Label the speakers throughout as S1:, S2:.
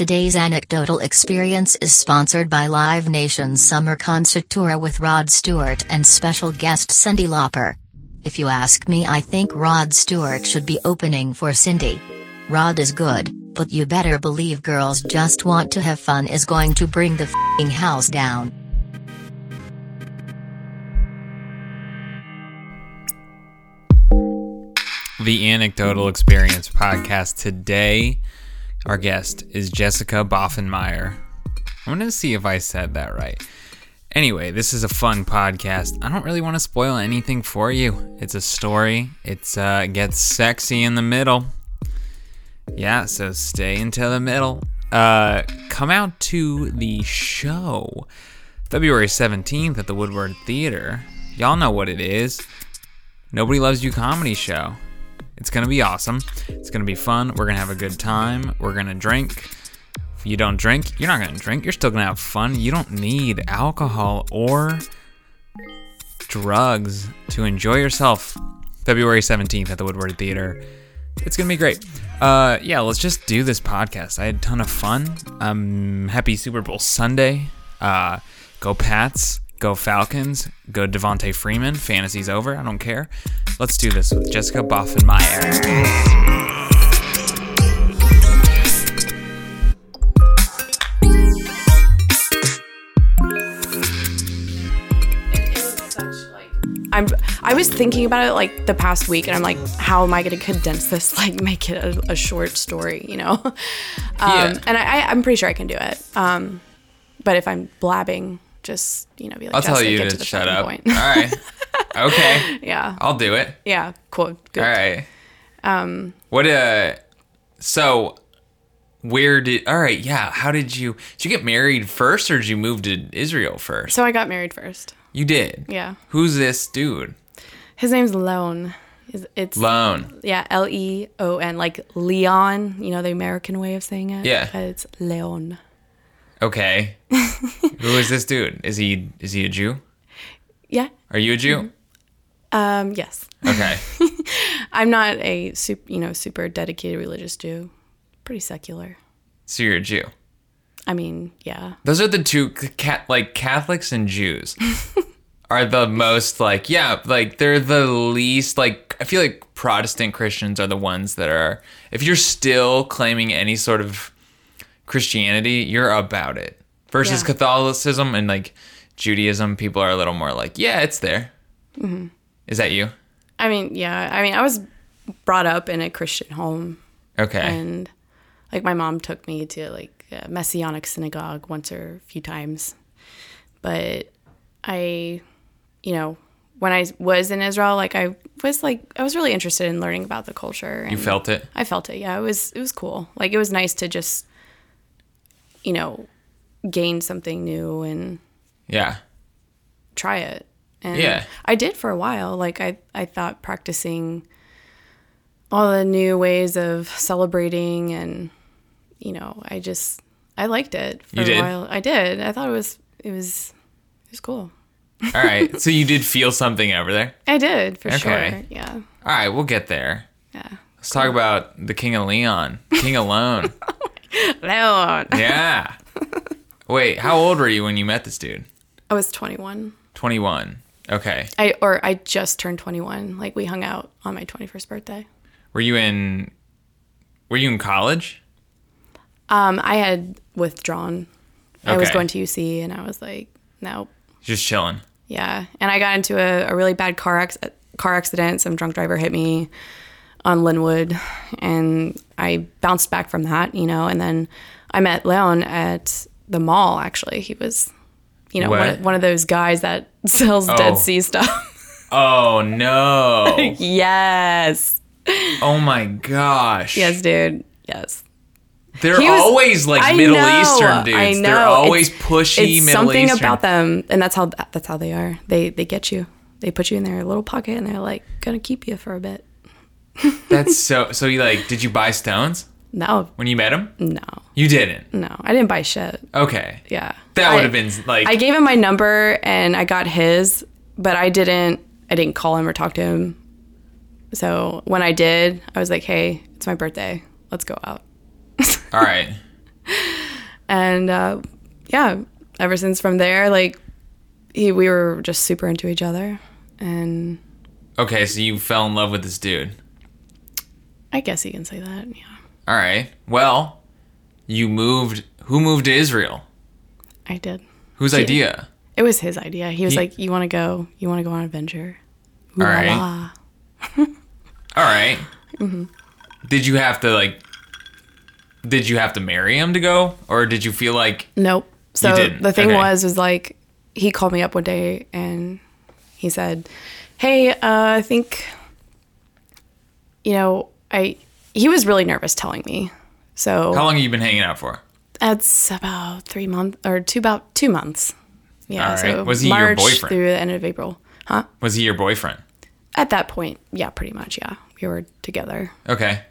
S1: Today's anecdotal experience is sponsored by Live Nation's Summer Concert Tour with Rod Stewart and special guest Cyndi Lauper. If you ask me, I think Rod Stewart should be opening for Cyndi. Rod is good, but you better believe Girls Just Want to Have Fun is going to bring the fing house down.
S2: The Anecdotal Experience podcast today. Our guest is Jessica Boffenmeyer. I'm going to see if I said that right. Anyway, this is a fun podcast. I don't really want to spoil anything for you. It's a story. It's uh it gets sexy in the middle. Yeah, so stay until the middle. Uh come out to the show February 17th at the Woodward Theater. Y'all know what it is. Nobody Loves You comedy show. It's gonna be awesome. It's gonna be fun. We're gonna have a good time. We're gonna drink. If you don't drink, you're not gonna drink. You're still gonna have fun. You don't need alcohol or drugs to enjoy yourself. February 17th at the Woodward Theater. It's gonna be great. Uh, yeah, let's just do this podcast. I had a ton of fun. Um, happy Super Bowl Sunday. Uh, go Pats. Go Falcons. Go Devonta Freeman. Fantasy's over. I don't care. Let's do this with Jessica Boffenmeyer.
S3: I'm I was thinking about it like the past week and I'm like how am I going to condense this like make it a, a short story you know um,
S2: Yeah.
S3: and I, I I'm pretty sure I can do it um but if I'm blabbing just you know be like
S2: I'll tell you
S3: get
S2: to,
S3: the
S2: shut up.
S3: point.
S2: All right. Okay.
S3: yeah
S2: I'll do it.
S3: yeah cool good
S2: All right. Um. What? Uh. So, where did? All right. Yeah. How did you? Did you get married first, or did you move to Israel first?
S3: so I got married first
S2: You did.
S3: yeah
S2: Who's this dude?
S3: his name's Leon Is- it's
S2: Lone.
S3: yeah L E O N like Leon you know the American way of saying it
S2: Yeah.
S3: it's Leon
S2: Okay. Who is this dude? Is he? Is he a Jew?
S3: yeah
S2: Are you a Jew?
S3: um yes
S2: Okay.
S3: I'm not a super, you know, super dedicated religious Jew. Pretty secular.
S2: So you're a Jew.
S3: I mean, yeah.
S2: Those are the two cat like Catholics and Jews are the most like yeah like they're the least like I feel like Protestant Christians are the ones that are if you're still claiming any sort of Christianity you're about it versus
S3: Yeah.
S2: Catholicism and like Judaism people are a little more like yeah it's there mm-hmm. is that you
S3: I mean, yeah. I mean, I was brought up in a Christian home,
S2: okay
S3: and like my mom took me to like a Messianic synagogue once or a few times, but I, you know, when I was in Israel, like I was like I was really interested in learning about the culture. And
S2: you felt it
S3: I felt it. Yeah, it was it was cool. Like it was nice to just, you know, gain something new and
S2: yeah
S3: try it. And
S2: Yeah.
S3: I did for a while. Like I, I thought practicing all the new ways of celebrating and you know, I just I liked it for
S2: You
S3: a
S2: did?
S3: while. I did. I thought it was it was it was cool.
S2: all right so you did feel something over there
S3: I did for
S2: Okay.
S3: sure. Yeah.
S2: all right we'll get there
S3: Yeah.
S2: let's talk about the King of Leon King alone
S3: Leon.
S2: Yeah. Wait, how old were you when you met this dude?
S3: I was 21.
S2: 21. Okay.
S3: I or I just turned 21. Like we hung out on my 21st birthday.
S2: Were you in Were you in college?
S3: Um, I had withdrawn. Okay. I was going to UC, and I was like, nope.
S2: Just chilling.
S3: Yeah, and I got into a, a really bad car ac- car accident. Some drunk driver hit me on Linwood, and I bounced back from that, you know. And then I met Leon at the mall. Actually, he was, you know, one of, one of those guys that sells
S2: Oh.
S3: Dead Sea stuff.
S2: Oh no.
S3: yes,
S2: oh my gosh.
S3: yes, dude. Yes.
S2: They're
S3: was-
S2: always like
S3: I
S2: Middle
S3: know,
S2: Eastern dudes.
S3: I know.
S2: They're always
S3: It's-
S2: pushy
S3: it's
S2: Middle
S3: something
S2: Eastern.
S3: about them, and that's how that's how they are. They they get you. They put you in their little pocket, and they're like gonna keep you for a bit.
S2: That's so so you like did you buy stones
S3: No,
S2: when you met him?
S3: no,
S2: You didn't.
S3: no. I didn't buy shit.
S2: Okay.
S3: Yeah,
S2: That would have been like
S3: I gave him my number, and I got his, but I didn't. I didn't call him or talk to him. So when I did, I was like, "Hey, it's my birthday. Let's go out."
S2: All right.
S3: And uh, yeah, ever since from there, like he, we were just super into each other, and
S2: Okay, so you fell in love with this dude.
S3: I guess you can say that. Yeah,
S2: All right. Well, you moved. Who moved to Israel?
S3: I did.
S2: Whose
S3: He-
S2: idea?
S3: It was his idea. He was
S2: He-
S3: like, "You want to go? You want to go on an adventure?"
S2: all right. all right.
S3: Mm-hmm.
S2: Did you have to like? Did you have to marry him to go, or did you feel like?
S3: Nope. So the thing
S2: Okay.
S3: was, was like he called me up one day and he said, "Hey, uh, I think, you know, I." He was really nervous telling me. So
S2: How long have you been hanging out for?
S3: that's about three months or two about two months. Yeah.
S2: All right.
S3: So
S2: Was he your boyfriend?
S3: through the end of April? Huh?
S2: Was he your boyfriend?
S3: At that point, yeah, pretty much. Yeah, we were together.
S2: Okay.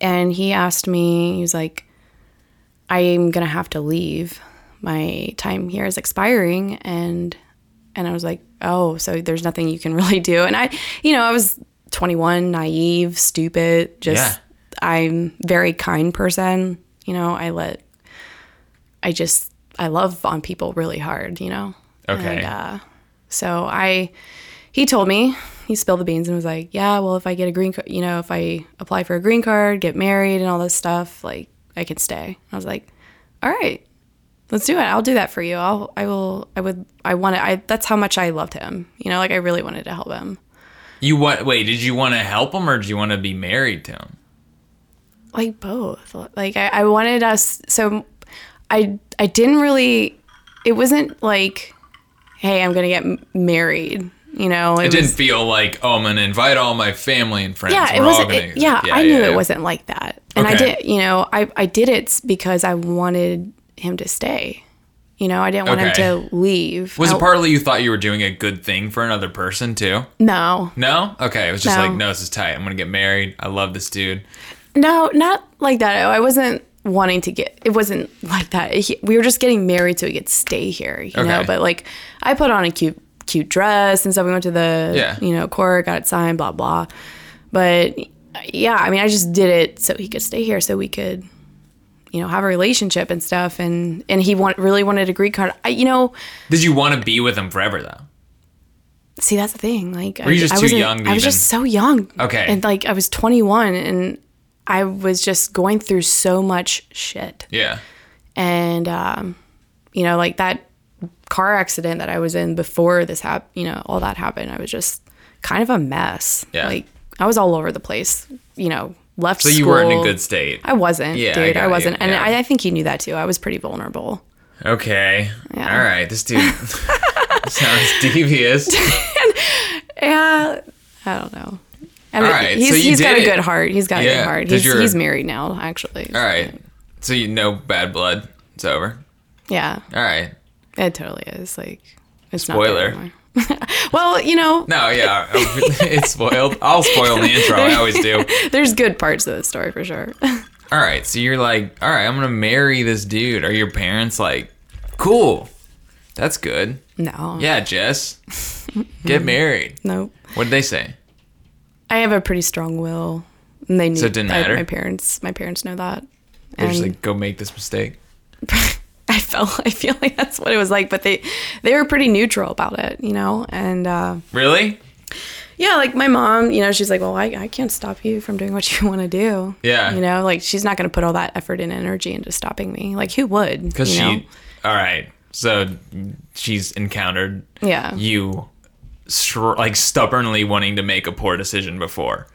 S3: and he asked me he was like i'm gonna have to leave my time here is expiring and and i was like oh so there's nothing you can really do and i you know i was 21 naive stupid just
S2: Yeah.
S3: i'm very kind person you know i let i just i love on people really hard you know
S2: Okay.
S3: and, uh, so I, he told me, he spilled the beans and was like, yeah, well, if I get a green card, you know, if I apply for a green card, get married and all this stuff, like I can stay. I was like, all right, let's do it. I'll do that for you. I'll, I will, I would, I want to, I, that's how much I loved him. You know, like I really wanted to help him.
S2: You what? Wait, did you want to help him, or did you want to be married to him?
S3: like both like I, I wanted us so i i didn't really it wasn't like hey i'm gonna get married you know
S2: It
S3: it,
S2: didn't
S3: was
S2: feel like, oh, I'm gonna invite all my family and friends.
S3: yeah it
S2: We're all
S3: wasn't it- yeah, i knew
S2: yeah,
S3: it
S2: yeah.
S3: wasn't like that and i did you know i i did it because i wanted him to stay you know i didn't want
S2: Okay.
S3: him to leave
S2: Was
S3: I-
S2: it partly you thought you were doing a good thing for another person too?
S3: no
S2: No. Okay. It was just
S3: No.
S2: like, no, this is tight. I'm gonna get married. I love this dude.
S3: No, not like that. I wasn't wanting to get. It wasn't like that. He, we were just getting married so we could stay here, you know.
S2: Okay.
S3: But like, I put on a cute, cute dress and stuff. We went to the,
S2: Yeah.
S3: you know, court, got it signed, blah blah. But yeah, I mean, I just did it so he could stay here, so we could, you know, have a relationship and stuff. And and he want really wanted a green card. I, you know,
S2: Did you want to be with him forever though?
S3: see that's the thing. Like,
S2: Were you
S3: I,
S2: just
S3: I
S2: too young to
S3: I was
S2: even-
S3: just so young.
S2: Okay.
S3: and like I was 21 and. I was just going through so much shit.
S2: Yeah.
S3: and um, you know like that car accident that i was in before this happened you know all that happened i was just kind of a mess
S2: Yeah.
S3: like i was all over the place you know left
S2: So you weren't in a good state.
S3: i wasn't
S2: Yeah,
S3: dude
S2: got
S3: i, wasn't and
S2: yeah.
S3: I, I think he knew that too i was pretty vulnerable
S2: Okay.
S3: Yeah.
S2: All right. This dude sounds devious.
S3: yeah i don't know I mean,
S2: right,
S3: he's,
S2: so you
S3: he's got
S2: did
S3: a good heart he's got a good heart. he's,
S2: you're-
S3: he's married now actually
S2: All right. So you know bad blood. It's over.
S3: yeah
S2: All right.
S3: it totally is like it's
S2: Spoiler.
S3: not anymore. well you know
S2: No, yeah, it's spoiled. I'll spoil the intro. I always do.
S3: there's good parts of the story for sure
S2: All right, so you're like, all right, I'm gonna marry this dude. Are your parents like, cool? That's good.
S3: no
S2: Yeah, Jess, get married.
S3: nope
S2: What did they say?
S3: I have a pretty strong will, and they knew.
S2: So it didn't
S3: I-
S2: matter?
S3: my parents, my parents know that,
S2: They're just like, go make this mistake.
S3: I felt, I feel like that's what it was like. But they, they were pretty neutral about it, you know. And uh,
S2: Really?
S3: yeah, like my mom, you know, she's like, well, I, I can't stop you from doing what you want to do.
S2: Yeah.
S3: you know, like she's not going to put all that effort and energy into stopping me. Like who would?
S2: Because she.
S3: know?
S2: All right. So she's encountered
S3: yeah,
S2: you, str- like stubbornly wanting to make a poor decision before,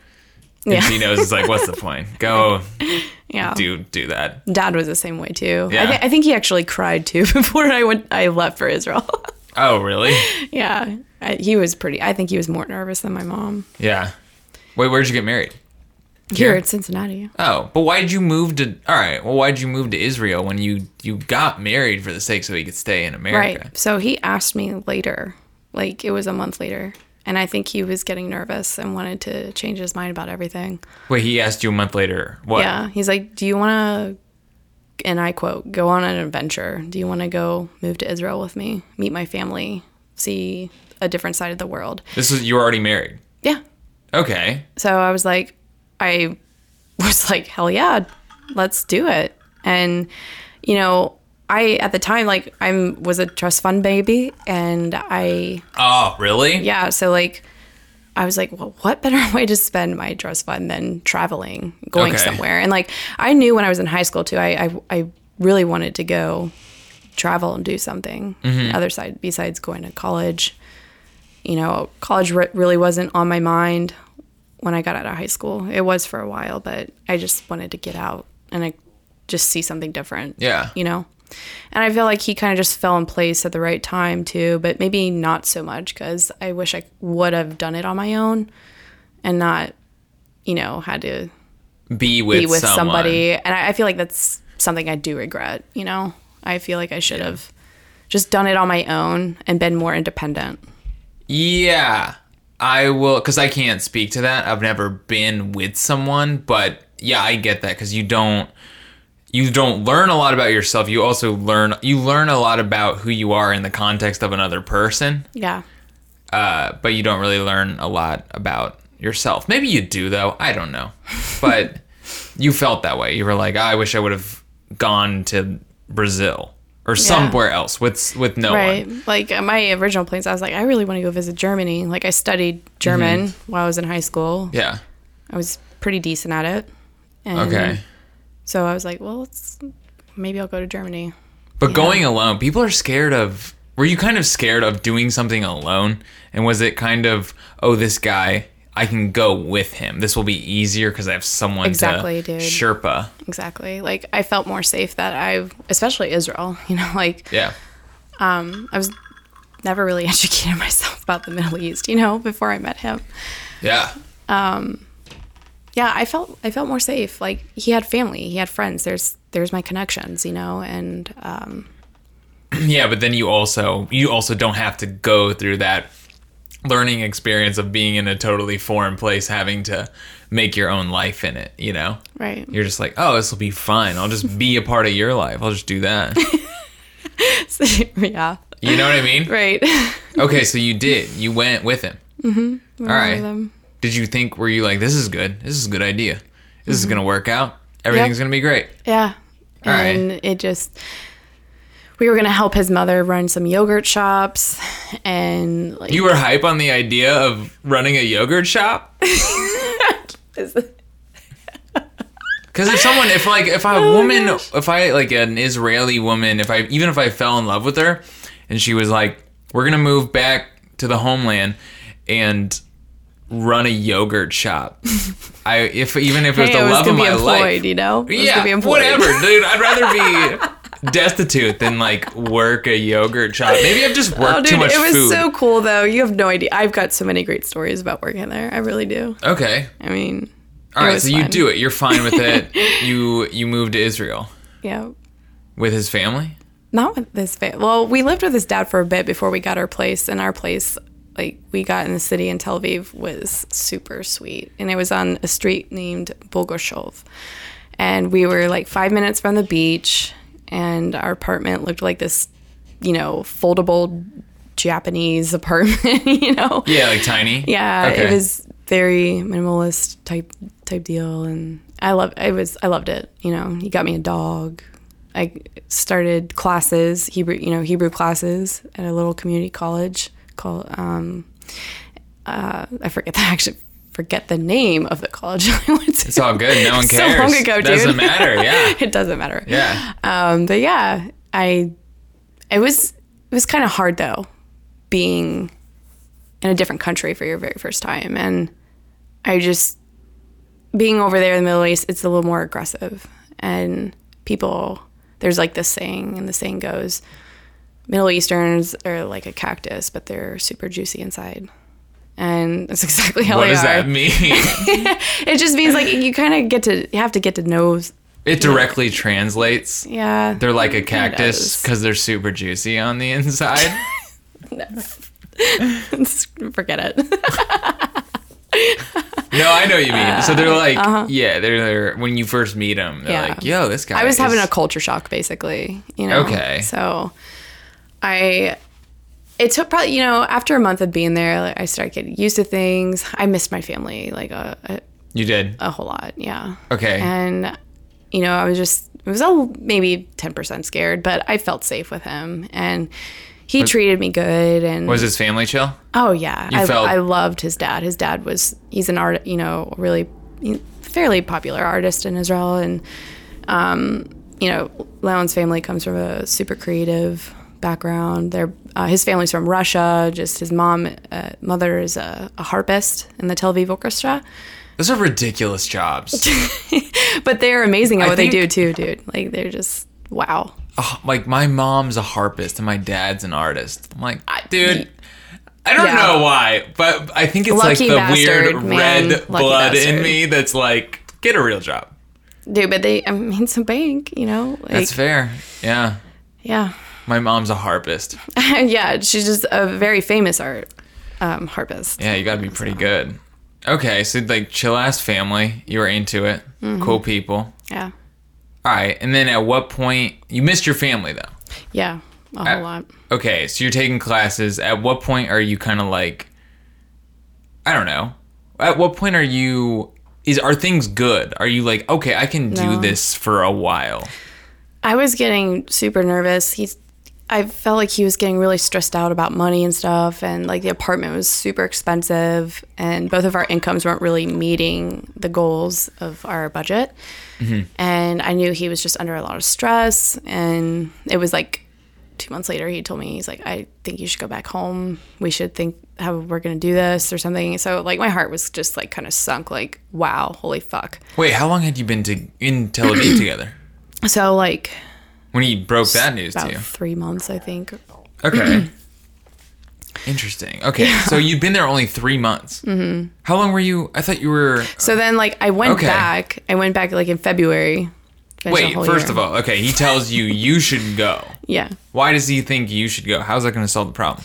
S2: and
S3: yeah,
S2: she knows it's like, what's the point? Go
S3: yeah.
S2: do do that.
S3: Dad was the same way too.
S2: Yeah.
S3: I, th- I think he actually cried too before I went. I left for Israel.
S2: Oh, really?
S3: yeah, I, he was pretty. I think he was more nervous than my mom.
S2: Yeah. Wait, where'd you get married?
S3: Here
S2: Here?
S3: at Cincinnati.
S2: Oh, but why did you move to? All right, well, why'd you move to Israel when you you got married for the sake so he could stay in America?
S3: Right. So he asked me later, like it was a month later, and I think he was getting nervous and wanted to change his mind about everything.
S2: Wait, he asked you a month later. What?
S3: Yeah. He's like, "Do you want to?" And I quote, "Go on an adventure. Do you want to go move to Israel with me, meet my family, see a different side of the world?"
S2: This is, you were already married.
S3: Yeah.
S2: Okay.
S3: So I was like, I was like, hell yeah, let's do it. And, you know, I at the time like I'm was a trust fund baby, and I
S2: Oh, really?
S3: yeah, so like I was like, well, what better way to spend my trust fund than traveling, going
S2: Okay.
S3: somewhere? And like I knew when I was in high school too, I I, I really wanted to go travel and do something
S2: Mm-hmm.
S3: other side besides going to college. You know, college re- really wasn't on my mind when I got out of high school. It was for a while, but I just wanted to get out and I just see something different.
S2: Yeah.
S3: You know? And I feel like he kind of just fell in place at the right time too, but maybe not so much because I wish I would have done it on my own and not, you know, had to
S2: Be with,
S3: be with
S2: someone.
S3: somebody. And I, I feel like that's something I do regret, you know? I feel like I should have just done it on my own and been more independent.
S2: Yeah, I will because I can't speak to that. I've never been with someone, but yeah, I get that because you don't you don't learn a lot about yourself. You also learn you learn a lot about who you are in the context of another person,
S3: Yeah.
S2: uh, but you don't really learn a lot about yourself. Maybe you do though. I don't know, but you felt that way. You were like, I wish I would have gone to Brazil or somewhere else with with no one.
S3: Right.
S2: one.
S3: Like uh, my original plans, I was like, I really want to go visit Germany. Like I studied German
S2: Mm-hmm.
S3: while I was in high school.
S2: Yeah.
S3: I was pretty decent at it. And
S2: Okay.
S3: So I was like, well, let's, maybe I'll go to Germany.
S2: But going alone, people are scared of. Were you kind of scared of doing something alone? And was it kind of, oh, this guy, I can go with him. This will be easier because I have someone
S3: Exactly,
S2: to
S3: dude.
S2: Sherpa.
S3: Exactly. Like I felt more safe that I, especially Israel, you know, like
S2: Yeah.
S3: Um, I was never really educated myself about the Middle East, you know, before I met him.
S2: Yeah.
S3: Um, Yeah, I felt I felt more safe. Like he had family, he had friends. There's there's my connections, you know, and um,
S2: Yeah, but then you also you also don't have to go through that learning experience of being in a totally foreign place having to make your own life in it, you know?
S3: right.
S2: You're just like, "Oh, this will be fine. I'll just be a part of your life. I'll just do that."
S3: yeah.
S2: You know what I mean?
S3: Right.
S2: Okay, so you did. You went with him. Mm-hmm. All right. Did you think? Were you like, this is good. This is a good idea. This is gonna mm-hmm. work out. Everything's
S3: Yep.
S2: gonna be great.
S3: Yeah.
S2: All right.
S3: and it just we were gonna help his mother run some yogurt shops and like
S2: You were hype on the idea of running a yogurt shop. Because if someone, if like, if a
S3: Oh
S2: woman, if I like an Israeli woman, if I even if I fell in love with her, and she was like, "We're gonna move back to the homeland and run a yogurt shop," I if even if it was
S3: hey,
S2: the
S3: was
S2: love of
S3: be
S2: my
S3: employed,
S2: life,
S3: you know?
S2: Yeah,
S3: gonna be employed.
S2: whatever, dude. I'd rather be destitute than like work a yogurt shop. Maybe I've just oh, worked
S3: Oh, dude,
S2: too much
S3: it was
S2: food.
S3: so cool though. You have no idea. I've got so many great stories about working there. I really do.
S2: okay,
S3: I mean,
S2: all right.
S3: it
S2: right.
S3: was
S2: So you do it. You're fine with it. you you moved to Israel
S3: Yeah.
S2: with his family.
S3: Not with this fa Well, we lived with his dad for a bit before we got our place, and our place, like we got in the city in Tel Aviv, was super sweet, and it was on a street named Bogoshov, and we were like five minutes from the beach, and our apartment looked like this, you know, foldable Japanese apartment, you know.
S2: Yeah, like tiny.
S3: Yeah,
S2: Okay.
S3: it was very minimalist type type deal, and I love. I was I loved it. You know, he got me a dog. I started classes, Hebrew, you know, Hebrew classes at a little community college called. Um, uh, I forget the actually forget the name of the college I went to.
S2: It's all good. No one cares.
S3: So long ago, dude.
S2: It doesn't matter. Yeah.
S3: it doesn't matter.
S2: Yeah.
S3: Um, but yeah, I it was it was kind of hard though, being in a different country for your very first time, and I just being over there in the Middle East, it's a little more aggressive, and people there's like this saying, and the saying goes, Middle Easterns are like a cactus, but they're super juicy inside. And that's exactly how
S2: What
S3: they
S2: does that mean?
S3: It just means like you kind of get to you have to get to know.
S2: it directly translates.
S3: Yeah,
S2: They're like a cactus because they're super juicy on the inside.
S3: forget it.
S2: no, I know what you mean. So they're like, yeah, they're, they're when you first meet them, they're
S3: Uh-huh. Yeah.
S2: like, yo, this guy.
S3: I was having a culture shock, basically. You know.
S2: Okay.
S3: So, I. It took probably you know after a month of being there, like, I started getting used to things. I missed my family like a, a,
S2: You did.
S3: a whole lot, yeah.
S2: Okay.
S3: And you know, I was just it was all maybe ten percent scared, but I felt safe with him, and he treated me good. And
S2: Was his family chill?
S3: oh yeah,
S2: You
S3: I,
S2: felt-
S3: I loved his dad. His dad was he's an art, you know, really fairly popular artist in Israel, and um, you know, Leon's family comes from a super creative background. They're uh, his family's from Russia. Just his mom, uh, mother is a, a harpist in the Tel Aviv Orchestra.
S2: Those are ridiculous jobs.
S3: But they're amazing at
S2: I
S3: what they do too, dude. Like they're just wow.
S2: oh, like my mom's a harpist and my dad's an artist. I'm like, dude. I don't
S3: Yeah.
S2: know why, but I think it's
S3: Lucky
S2: like the
S3: bastard,
S2: weird
S3: man.
S2: red
S3: Lucky
S2: blood in me that's like, get a real job.
S3: Dude, but they I mean it's a bank, you know? Like
S2: That's fair. Yeah.
S3: yeah.
S2: My mom's a harpist.
S3: yeah, she's just a very famous art um, harpist.
S2: Yeah, you got to be pretty good. Okay, so like chill ass family, you were into it.
S3: Mm-hmm.
S2: Cool people.
S3: Yeah.
S2: All right, and then at what point you missed your family though?
S3: Yeah. A whole lot.
S2: Okay, so you're taking classes. At what point are you kind of like I don't know. At what point are you is are things good? Are you like, okay, I can do
S3: No.
S2: this for a while?
S3: I was getting super nervous. He's I felt like he was getting really stressed out about money and stuff and like the apartment was super expensive and both of our incomes weren't really meeting the goals of our budget. Mm-hmm. And I knew he was just under a lot of stress and it was like 2 months later he told me he's like I think you should go back home. We should think how we're going to do this or something. So like my heart was just like kind of sunk like wow, holy fuck.
S2: Wait, how long had you been to in Tel Aviv together?
S3: So like
S2: When he broke that news
S3: about
S2: to you?
S3: 3 months I think.
S2: Okay. Interesting. Okay, so you've been there only three months. Mm-hmm. How long were you? I thought you were.
S3: So then, like, I went
S2: Okay.
S3: back. I went back like in February. Finished
S2: Wait,
S3: whole
S2: first
S3: year.
S2: of all, okay, he tells you you should go.
S3: yeah,
S2: Why does he think you should go? How's that going to solve the problem?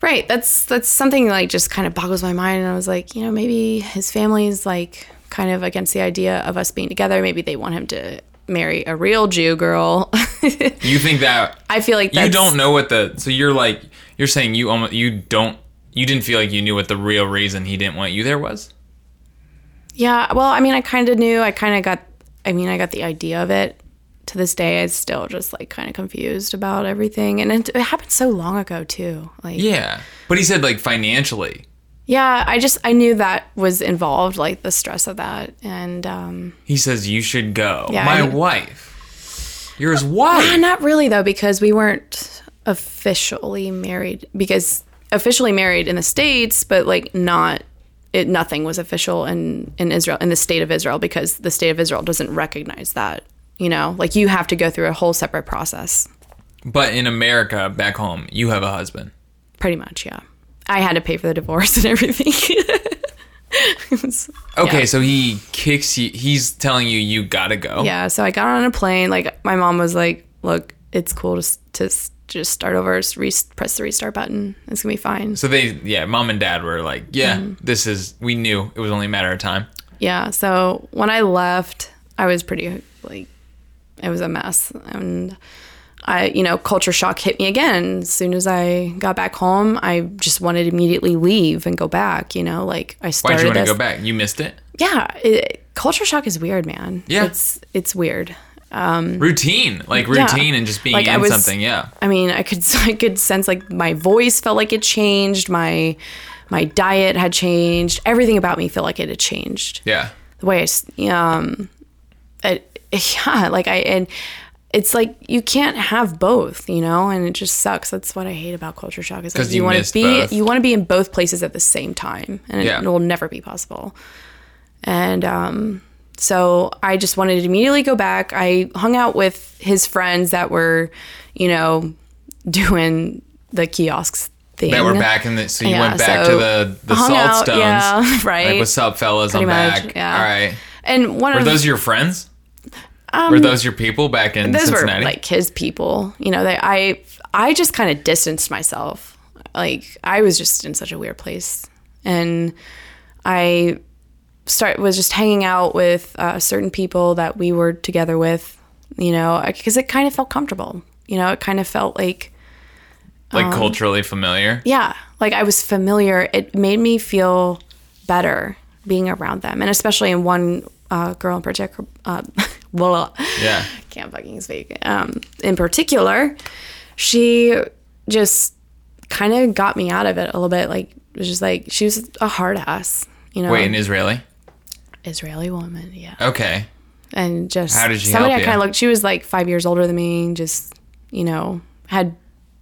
S3: right. That's that's something like just kind of boggles my mind. And I was like, you know, maybe his family's like kind of against the idea of us being together. Maybe they want him to marry a real Jew girl.
S2: You think that
S3: I feel like
S2: you don't know what the so you're like you're saying you almost you don't you didn't feel like you knew what the real reason he didn't want you there was?
S3: Yeah. Well, I mean, I kind of knew. I kind of got. I mean, I got the idea of it. To this day, I'm still just like kind of confused about everything, and it, it happened so long ago too. Like,
S2: Yeah. But he said like financially.
S3: Yeah, I just I knew that was involved, like the stress of that, and um,
S2: He says you should go.
S3: Yeah,
S2: My
S3: I-
S2: wife.
S3: Ah,
S2: wife.
S3: not really though, because we weren't officially married. Because officially married in the states, but like not, it nothing was official in in Israel in the state of Israel because the state of Israel doesn't recognize that. You know, like you have to go through a whole separate process.
S2: But in America, back home, you have a husband.
S3: Pretty much, yeah. I had to pay for the divorce and everything. Was-
S2: Okay,
S3: Yeah.
S2: so he kicks you. He's telling you you gotta go.
S3: Yeah, so I got on a plane. Like my mom was like, "Look, it's cool to to just start over, s- re- press the restart button. It's gonna be fine."
S2: So they, yeah, mom and dad were like, yeah,
S3: Mm-hmm.
S2: this is. We knew it was only a matter of time.
S3: Yeah. So when I left, I was pretty like, it was a mess, and I, you know, culture shock hit me again. As soon as I got back home, I just wanted to immediately leave and go back. You know, like I started.
S2: Why'd you want to go back? You missed it.
S3: Yeah, it, culture shock is weird, man.
S2: Yeah.
S3: it's it's weird.
S2: Routine, like
S3: Yeah.
S2: routine, and just being
S3: Like,
S2: in
S3: was-
S2: something. Yeah.
S3: I mean, I could I could sense like my voice felt like it changed. My my diet had changed. Everything about me felt like it had changed.
S2: Yeah.
S3: The way I um, it, yeah, like I and it's like you can't have both, you know, and it just sucks. That's what I hate about culture shock is like
S2: 'Cause you
S3: want to be
S2: both.
S3: you want to be in both places at the same time, and
S2: Yeah.
S3: it, will never be possible. And um, so I just wanted to immediately go back. I hung out with his friends that were, you know, doing the kiosks thing.
S2: That we're back in the. So you
S3: Yeah,
S2: went back
S3: so
S2: to the the salt
S3: out,
S2: stones.
S3: yeah, right.
S2: Like what's up, fellas?
S3: Pretty
S2: I'm
S3: much,
S2: back.
S3: yeah.
S2: All right.
S3: And one
S2: Were
S3: of
S2: those your friends? Were those your people back in
S3: Um, those
S2: Cincinnati?
S3: were like his people. You know, they I I just kind of distanced myself. Like I was just in such a weird place, and I start was just hanging out with uh, certain people that we were together with. You know, because it kind of felt comfortable. You know, it kind of felt like
S2: like
S3: um,
S2: culturally familiar.
S3: yeah, like I was familiar. It made me feel better being around them, and especially in one uh, girl in particular. Uh, blah.
S2: Yeah.
S3: Can't fucking speak. Um, in particular, she just kind of got me out of it a little bit. Like, it was just like, she was a hard ass, you know?
S2: Wait, an Israeli?
S3: Israeli woman, yeah.
S2: Okay.
S3: and just
S2: How did she
S3: somebody I kind of looked. She was like five years older than me. Just you know had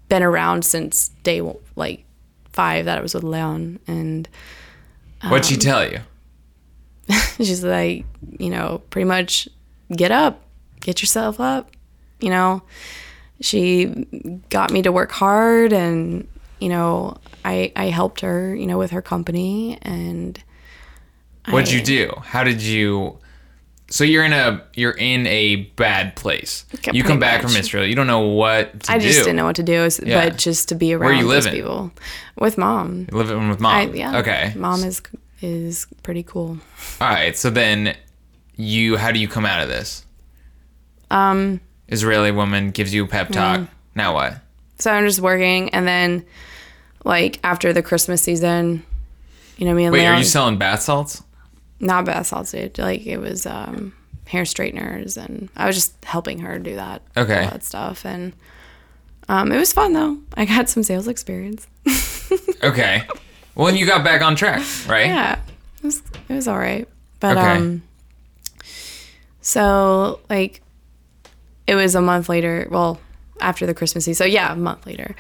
S3: been around since day like five that I was with Leon, and
S2: What'd
S3: Um,
S2: she tell you?
S3: she's like you know pretty much get up, get yourself up. You know, she got me to work hard, and you know I I helped her you know with her company and.
S2: What'd
S3: I-
S2: you do? How did you? So you're in a you're in a bad place. You come back
S3: much.
S2: from Israel. You don't know what to
S3: I
S2: do.
S3: just didn't know what to do,
S2: Yeah.
S3: but just to be
S2: are
S3: around
S2: you
S3: those
S2: living?
S3: people with mom.
S2: Living with mom.
S3: I, yeah.
S2: Okay.
S3: Mom is is pretty cool.
S2: All right. So then, you how do you come out of this?
S3: Um.
S2: Israeli woman gives you a pep talk. Now what?
S3: So I'm just working, and then like after the Christmas season, you know, me and
S2: Wait,
S3: Leon,
S2: are you selling bath salts?
S3: not bath salts, dude. Like it was um hair straighteners, and I was just helping her do that.
S2: Okay.
S3: All that stuff, and um, it was fun though. I got some sales experience.
S2: Okay. Well, and you got back on track, right?
S3: yeah, it was it was all right. But
S2: Okay.
S3: um, so like, it was a month later. Well, after the Christmas season. So yeah, a month later,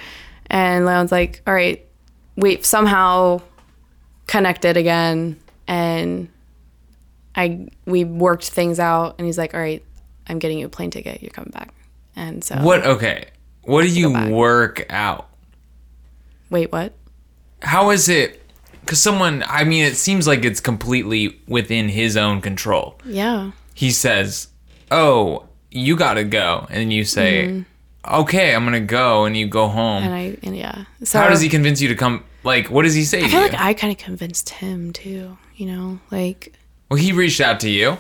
S3: and Leon's like, "All right, we somehow connected again, and I we worked things out." And he's like, "All right, I'm getting you a plane ticket. You're coming back." And so
S2: What? Okay. What do you work out?
S3: Wait, what?
S2: How is it? Because someone, I mean, it seems like it's completely within his own control.
S3: Yeah.
S2: He says, "Oh, you gotta go," and you say, "Okay, I'm gonna go," and you go home.
S3: Mm-hmm. And I and yeah. So
S2: How does he convince you to come? Like, what does he say
S3: I
S2: to
S3: feel
S2: you?
S3: like I kind of convinced him too. You know, like
S2: well, he reached out to you,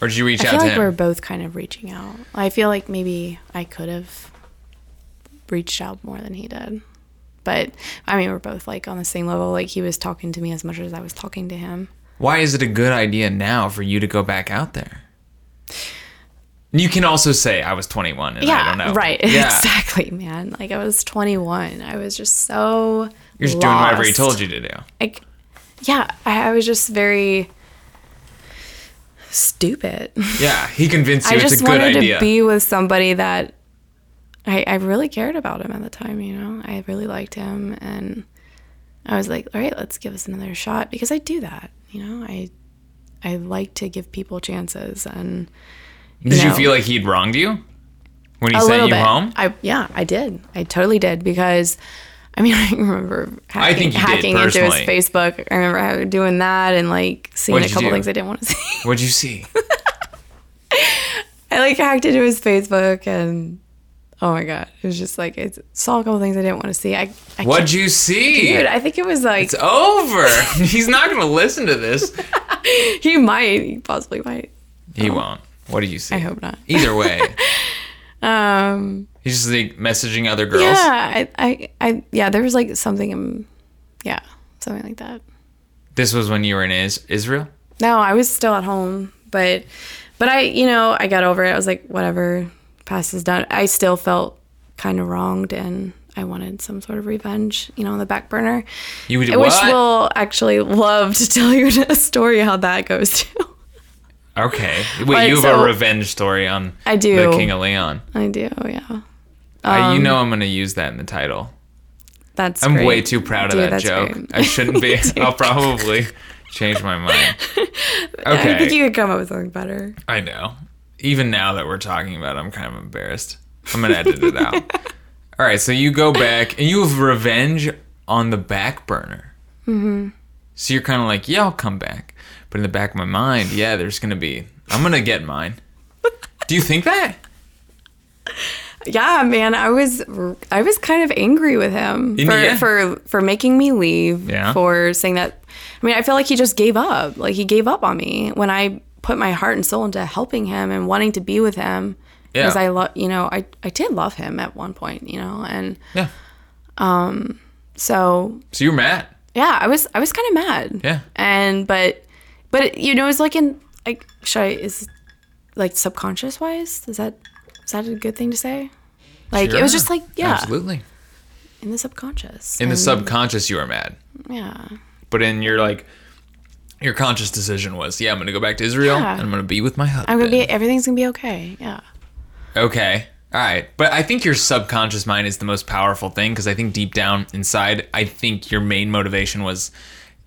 S2: or did you reach
S3: I
S2: out
S3: feel
S2: to
S3: like
S2: him?
S3: we're both kind of reaching out. I feel like maybe I could have reached out more than he did. But I mean, we're both like on the same level. Like he was talking to me as much as I was talking to him.
S2: Why is it a good idea now for you to go back out there? You can also say I was 21 and I don't know.
S3: right.
S2: Yeah,
S3: Exactly, man. Like I was 21. I was just so.
S2: you're just doing whatever he
S3: lost.
S2: told you to do.
S3: Like, yeah, I, I was just very stupid.
S2: Yeah, he convinced you
S3: I
S2: it's
S3: just
S2: a good
S3: wanted
S2: idea.
S3: to be with somebody that I, I really cared about him at the time, you know. I really liked him and I was like, all right, let's give us another shot because I do that, you know. I I like to give people chances and
S2: Did you feel like he'd wronged you when he
S3: a
S2: sent you
S3: bit.
S2: home?
S3: I yeah, I did. I totally did because I mean, I remember hacking,
S2: think you did,
S3: into his. Facebook. I remember doing that and like seeing
S2: What'd
S3: a couple things I didn't want to see.
S2: What'd you see?
S3: I like hacked into his Facebook and oh my god, it was just like it saw a couple things I didn't want to see. I, I
S2: What'd you see?
S3: Dude, I think it was like
S2: it's over. He's not going to listen to this.
S3: he might, he possibly might.
S2: He won't. What do you see?
S3: I hope not.
S2: Either way,
S3: Um,
S2: he's just like messaging other girls.
S3: yeah, I, I, I, yeah, there was like something, yeah, something like that.
S2: This was when you were in is- Israel?
S3: No, I was still at home, but, but I, you know, I got over it. I was like, whatever, past is done. I still felt kind of wronged, and I wanted some sort of revenge, you know, on the back burner.
S2: You would
S3: wish will actually love to tell you a story how that goes too.
S2: Okay. Wait,
S3: But
S2: you have
S3: so-
S2: a revenge story on
S3: I do.
S2: the King of Leon.
S3: I do, yeah.
S2: Uh, you know I'm going to use that in the title.
S3: That's
S2: I'm
S3: great.
S2: way too proud of
S3: Dude,
S2: that joke.
S3: great.
S2: I shouldn't be. I'll probably change my mind.
S3: Okay, I think you could come up with something better.
S2: I know. Even now that we're talking about it, I'm kind of embarrassed. I'm going to edit it out. All right, so you go back and you have revenge on the back burner. Mm-hmm. So you're kind of like, yeah, I'll come back. But in the back of my mind, yeah, there's going to be, I'm going to get mine. Do you think that?
S3: Yeah, man, I was I was kind of angry with him for
S2: end.
S3: for for making me leave.
S2: Yeah.
S3: For saying that. I mean, I feel like he just gave up. Like he gave up on me when I put my heart and soul into helping him and wanting to be with him.
S2: Yeah.
S3: Because I love, you know, I I did love him at one point, you know, and
S2: Yeah.
S3: Um so
S2: So you're mad.
S3: yeah, I was I was kind of mad.
S2: Yeah.
S3: And but but you know, it's like in like should I is like subconscious wise. Is that is that a good thing to say? Like it was just like yeah,
S2: Absolutely.
S3: in the subconscious.
S2: In the subconscious, you were mad,
S3: yeah,
S2: but in your like, your conscious decision was, yeah, I'm gonna go back to Israel
S3: Yeah.
S2: and I'm gonna be with my husband.
S3: I'm gonna be everything's gonna be okay. Yeah,
S2: Okay. All right. But I think your subconscious mind is the most powerful thing because I think deep down inside, I think your main motivation was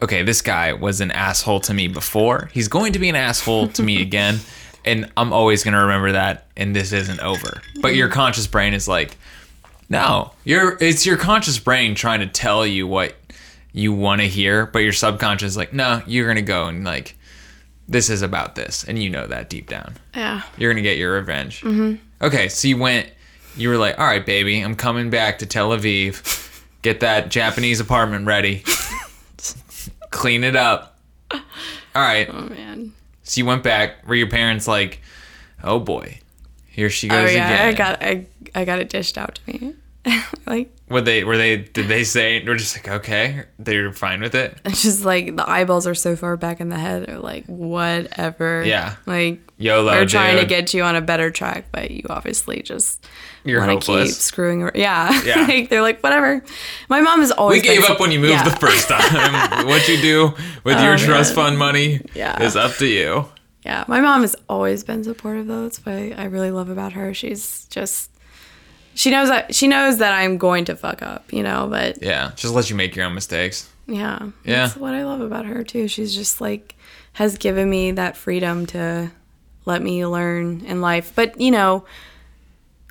S2: okay, this guy was an asshole to me before. He's going to be an asshole to me again. And I'm always going to remember that. And this isn't over. But your conscious brain is like, no, you're, it's your conscious brain trying to tell you what you want to hear. But your subconscious is like, no, you're going to go and like, this is about this. And you know that deep down.
S3: yeah,
S2: You're gonna get your revenge. Mm-hmm. Okay, so you went. You were like, "All right, baby, I'm coming back to Tel Aviv. Get that Japanese apartment ready. Clean it up. All right."
S3: oh man.
S2: So you went back. Were your parents like, "Oh boy, here she goes Oh
S3: yeah,
S2: again"?
S3: I got I I got it dished out to me. like
S2: Were they? Were they? Did they say? We're just like, okay, they're fine with it.
S3: it's just like the eyeballs are so far back in the head. They're like whatever.
S2: Yeah.
S3: Like
S2: YOLO,
S3: we're trying to get you on a better track, but you obviously just
S2: You're
S3: to keep
S2: hopeless.
S3: screwing. ar- Yeah.
S2: Yeah.
S3: like they're like whatever. My mom is always.
S2: We gave up when you moved
S3: yeah.
S2: the first time. what you do with oh, your
S3: Oh,
S2: trust fund money
S3: Yeah.
S2: is up to you.
S3: Yeah, my mom has always been supportive though. That's what I really love about her. She's just she knows that she knows that I'm going to fuck up, you know, but
S2: Yeah, just let you make your own mistakes.
S3: yeah.
S2: Yeah.
S3: That's what I love about her too. She's just like has given me that freedom to let me learn in life. But, you know,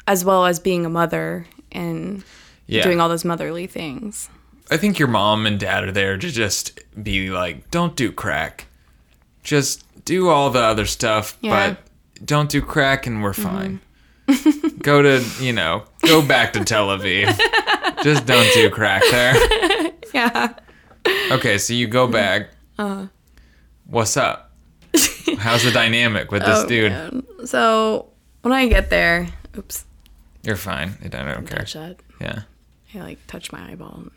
S3: as well as being a mother and
S2: Yeah.
S3: doing all those motherly things.
S2: I think your mom and dad are there to just be like, don't do crack. Just do all the other stuff,
S3: Yeah.
S2: but don't do crack and we're fine. Mm-hmm. go to, you know, go back to Tel Aviv. just don't do crack there.
S3: Yeah.
S2: Okay, so you go back.
S3: Uh-huh.
S2: What's up? How's the dynamic with this
S3: Oh,
S2: dude?
S3: man. So when I get there, oops,
S2: You're fine. I don't, I don't care. Yeah.
S3: I like touched my eyeball and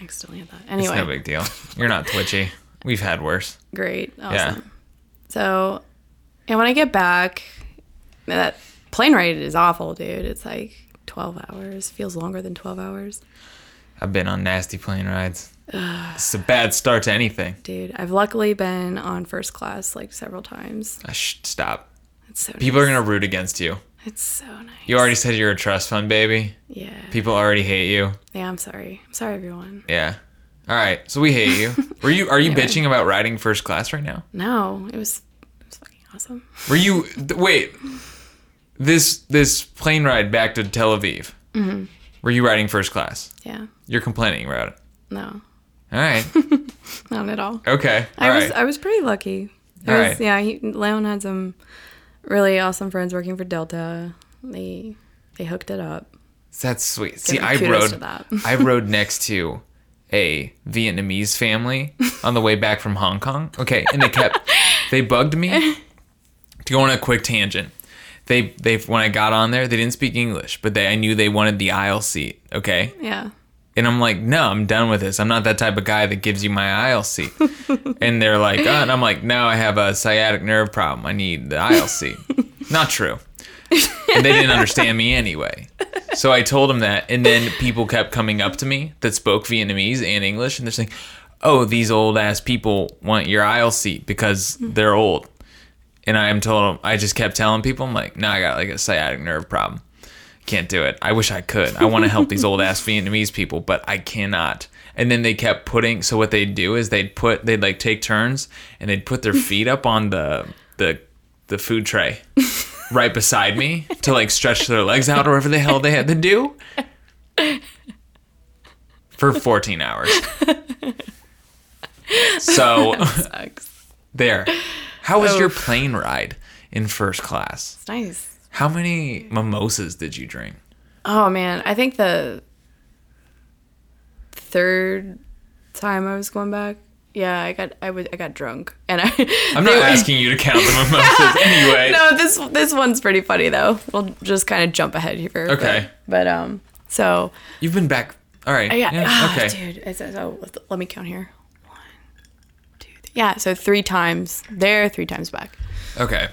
S3: accidentally hit that.
S2: It's
S3: Anyway,
S2: no big deal. You're not twitchy. We've had worse.
S3: great, awesome.
S2: Yeah.
S3: So, and when I get back, that plane ride is awful, dude. It's like twelve hours. Feels longer than twelve hours,
S2: I've been on nasty plane rides. it's a bad start to anything.
S3: dude. I've luckily been on first class like several times.
S2: Shh, stop.
S3: It's so
S2: People are gonna root against you.
S3: It's so nice.
S2: You already said you're a trust fund baby.
S3: Yeah.
S2: People already hate you.
S3: Yeah. I'm sorry. I'm sorry, everyone.
S2: Yeah. All right. So we hate you. Were you? Are you
S3: Anyway.
S2: bitching about riding first class right now?
S3: No, it was. It was fucking awesome.
S2: Were you? Wait. This this plane ride back to Tel Aviv. Mm-hmm. Were you riding first class?
S3: Yeah.
S2: You're complaining about it.
S3: No,
S2: All right.
S3: not at all.
S2: Okay. All
S3: I
S2: right.
S3: was I was pretty lucky. It
S2: All
S3: was,
S2: right.
S3: Yeah, he, Leon had some really awesome friends working for Delta. They they hooked it up.
S2: That's sweet. See, I rode. I rode next to a Vietnamese family on the way back from Hong Kong. Okay, and they kept they bugged me to go on a quick tangent. They they when I got on there, they didn't speak English, but they I knew they wanted the aisle seat. Okay,
S3: Yeah.
S2: and I'm like, no, I'm done with this. I'm not that type of guy that gives you my aisle seat. and they're like, oh, and I'm like, no, I have a sciatic nerve problem. I need the aisle seat. not true. And they didn't understand me anyway. So I told them that, and then people kept coming up to me that spoke Vietnamese and English, and they're saying, "Oh, these old ass people want your aisle seat because they're old." And I am told, I just kept telling people, I'm like, "No, I got like a sciatic nerve problem. Can't do it. I wish I could. I want to help these old ass Vietnamese people, but I cannot." And then they kept putting. So what they'd do is they'd put, they'd like take turns, and they'd put their feet up on the the the food tray right beside me to like stretch their legs out or whatever the hell they had to do for 14 hours. So there. How was your plane ride in first class?
S3: It's nice.
S2: How many mimosas did you drink?
S3: Oh man, I think the third time I was going back. Yeah, I got I was I got drunk and I.
S2: I'm not asking you to count the mimosas anyway.
S3: no, this this one's pretty funny though. We'll just kind of jump ahead here.
S2: Okay.
S3: But, um, so
S2: You've been back. All right.
S3: yeah,
S2: Yeah,
S3: ah,
S2: okay.
S3: dude. So let me count here. One, two, three. Yeah, so three times there, three times back.
S2: Okay.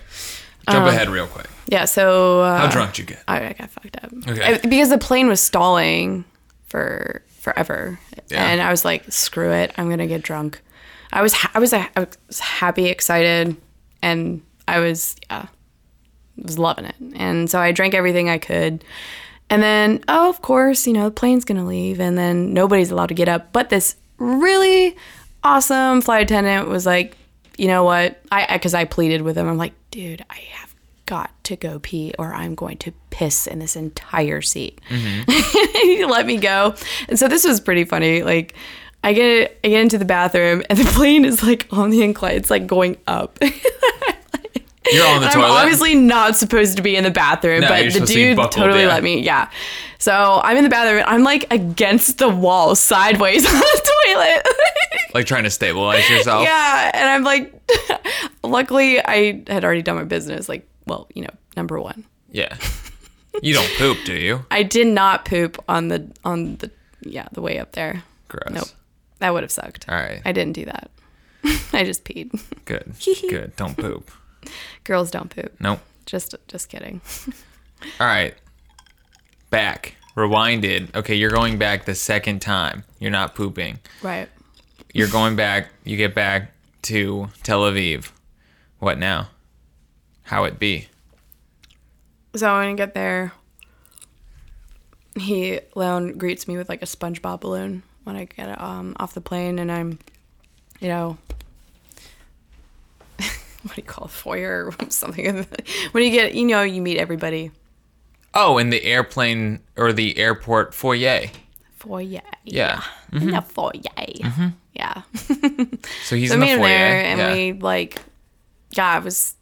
S2: Jump ahead real quick.
S3: Yeah, so uh,
S2: How drunk did you get?
S3: I, I got fucked up.
S2: Okay.
S3: I- because the plane was stalling for forever,
S2: Yeah.
S3: and I was like, "Screw it, I'm gonna get drunk." I was ha- I was I was happy, excited, and I was yeah, was loving it. And so I drank everything I could, and then oh, of course, you know the plane's gonna leave, and then nobody's allowed to get up. But this really awesome flight attendant was like, you know what? I because I, pleaded with him. I'm like, dude, I have got to go pee, or I'm going to piss in this entire seat. Mm-hmm. he let me go, and so this was pretty funny. Like. I get I get into the bathroom and the plane is like on the incline. It's like going up.
S2: You're on the
S3: I'm obviously not supposed to be in the bathroom,
S2: No,
S3: but the
S2: supposed to be
S3: dude
S2: buckled,
S3: totally
S2: yeah.
S3: let me. Yeah. So I'm in the bathroom. I'm like against the wall, sideways on the toilet.
S2: like trying to stabilize yourself.
S3: yeah, and I'm like, luckily I had already done my business. Like, well, you know, number one,
S2: Yeah. You don't poop, do you?
S3: I did not poop on the on the yeah the way up there.
S2: Gross.
S3: Nope, that would have sucked.
S2: All right.
S3: I didn't do that. I just peed.
S2: Good. Good. Don't poop.
S3: Girls don't poop.
S2: Nope.
S3: Just just kidding.
S2: All right. Back. Rewinded. Okay, you're going back the second time. You're not pooping.
S3: Right.
S2: You're going back. You get back to Tel Aviv. What now? How it be?
S3: So when I get there, he Leon greets me with like a SpongeBob balloon when I get um off the plane, and I'm, you know, what do you call it, foyer or something? when you get, you know, you meet everybody.
S2: Oh, in the airplane or the airport foyer.
S3: Foyer.
S2: Yeah.
S3: In the mm-hmm. foyer. Mm-hmm. Yeah.
S2: So he's
S3: so
S2: in the foyer.
S3: there, and
S2: yeah.
S3: we like, yeah, I was,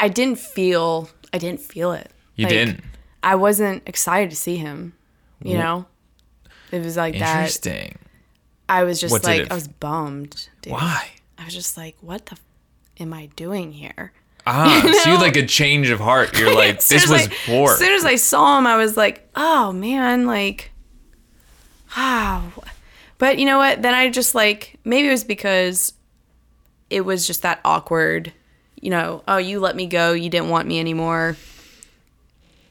S3: I didn't feel, I didn't feel it.
S2: you
S3: Like,
S2: didn't.
S3: I wasn't excited to see him. You know, it was like that.
S2: Interesting.
S3: I was just
S2: What
S3: like, I was bummed. Dude.
S2: Why?
S3: I was just like, what the am I doing here?
S2: Ah, so you
S3: know?
S2: had like a change of heart. You're like, this was
S3: I-
S2: poor.
S3: As soon as I saw him, I was like, oh man, like, wow. But you know what? Then I just like, maybe it was because it was just that awkward, you know, oh, you let me go. You didn't want me anymore.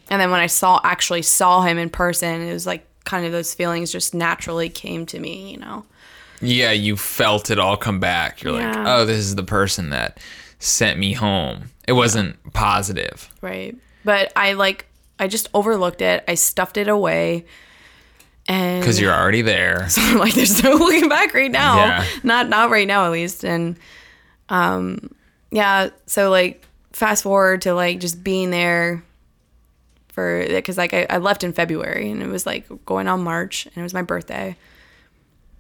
S3: And then when I saw, actually saw him in person, it was like kind of those feelings just naturally came to me, you know?
S2: Yeah, you felt it all come back. You're like, oh, this is the person that sent me home. It wasn't positive.
S3: Right. But I like I just overlooked it. I stuffed it away. And
S2: Because you're already there.
S3: So I'm like there's no looking back right now.
S2: Yeah.
S3: Not not right now at least. And um yeah, so like fast forward to like just being there for because like I, I left in February and it was like going on March and it was my birthday.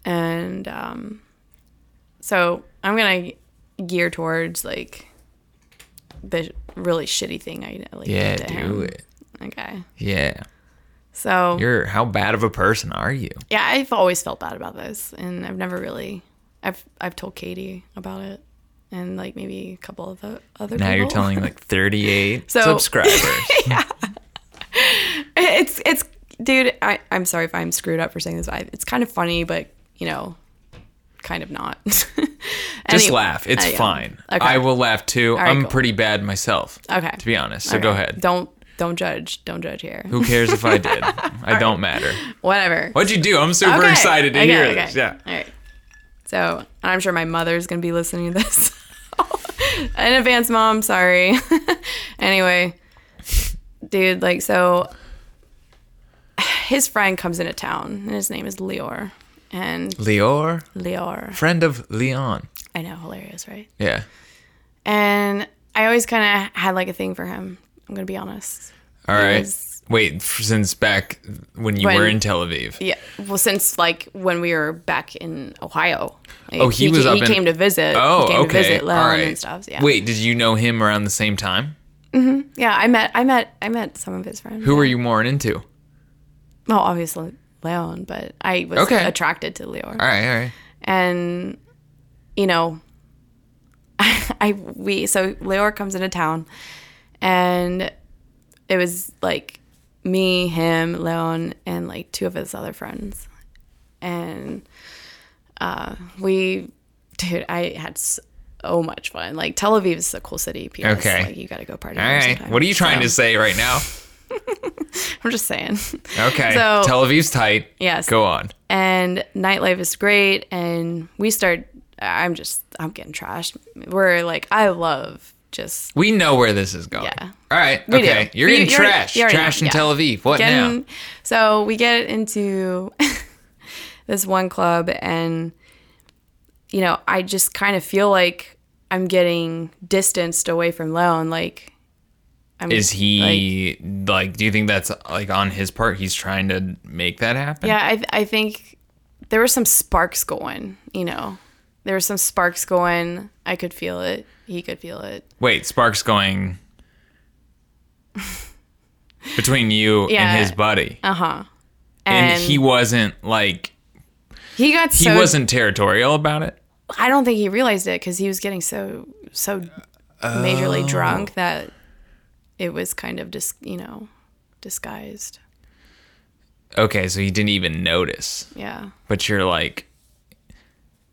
S3: And um so I'm gonna gear towards like the really shitty thing I like
S2: Yeah, do
S3: him.
S2: it.
S3: Okay.
S2: Yeah.
S3: So
S2: You're how bad of a person are you?
S3: yeah, I've always felt bad about this, and I've never really, I've I've told Katie about it, and like maybe a couple of the other. People.
S2: Now you're telling like 38
S3: So-
S2: subscribers.
S3: it's it's dude. I I'm sorry if I'm screwed up for saying this. I, it's kind of funny, but you know, kind of not.
S2: Just laugh. It's
S3: I am.
S2: fine.
S3: Okay.
S2: I will laugh too.
S3: right,
S2: I'm
S3: cool.
S2: pretty bad myself.
S3: Okay.
S2: To be honest. So
S3: Okay.
S2: go ahead.
S3: Don't don't judge. Don't judge here.
S2: Who cares if I did? I don't matter.
S3: Whatever.
S2: What'd you do? I'm super
S3: Okay,
S2: excited to hear
S3: okay.
S2: this. Yeah.
S3: All right. So I'm sure my mother's gonna be listening to this. In advance, mom. Sorry. anyway, dude, like so, his friend comes into town, and his name is Leor, and
S2: Leor,
S3: Leor.
S2: friend of Leon.
S3: I know, hilarious, right?
S2: Yeah.
S3: And I always kind of had like a thing for him. I'm gonna be honest.
S2: All right.
S3: Was-
S2: Wait, since back when you
S3: When-
S2: were in Tel Aviv.
S3: Yeah. Well, since like when we were back in Ohio. Like,
S2: Oh, he was
S3: ca-
S2: up
S3: He
S2: in-
S3: came to visit.
S2: Oh,
S3: he came
S2: okay.
S3: To visit Leon
S2: All right.
S3: and stuff. Yeah.
S2: Wait, did you know him around the same time? Mm-hmm.
S3: Yeah, I met. I met. I met some of his friends.
S2: Who
S3: yeah.
S2: were you more into?
S3: Well, obviously Leon, but I was
S2: Okay.
S3: attracted to Leor.
S2: All right, all right.
S3: and you know i we so leor comes into town and it was like me him leon and like two of his other friends and uh we dude i had so much fun. Like Tel Aviv is a cool city. PS.
S2: Okay.
S3: Like you got to go party.
S2: All right,
S3: sometime.
S2: What are you trying to say right now?
S3: I'm just saying.
S2: Okay.
S3: So-
S2: Tel Aviv's tight.
S3: Yes.
S2: Go on.
S3: and nightlife is great and we start i'm just i'm getting trashed we're like i love just
S2: We know where this is going.
S3: Yeah.
S2: All right.
S3: We
S2: okay.
S3: do.
S2: You're
S3: You-
S2: getting
S3: you already-
S2: trash.
S3: you already
S2: Trash in
S3: yeah.
S2: Tel Aviv. What now?
S3: so we get into this one club and you know i just kind of feel like i'm getting distanced away from leon like I'm,
S2: Is he like, Do you think that's like on his part? He's trying to make that happen.
S3: Yeah, I, I think there were some sparks going, you know. There were some sparks going. I could feel it. He could feel it.
S2: Wait, Sparks going between you
S3: Yeah.
S2: and his buddy,
S3: Uh-huh.
S2: and,
S3: And,
S2: he wasn't like
S3: he got
S2: he
S3: so
S2: wasn't territorial about it.
S3: I don't think he realized it cuz he was getting so so majorly
S2: Oh.
S3: drunk that it was kind of dis, you know, disguised.
S2: Okay, so he didn't even notice.
S3: Yeah.
S2: But you're like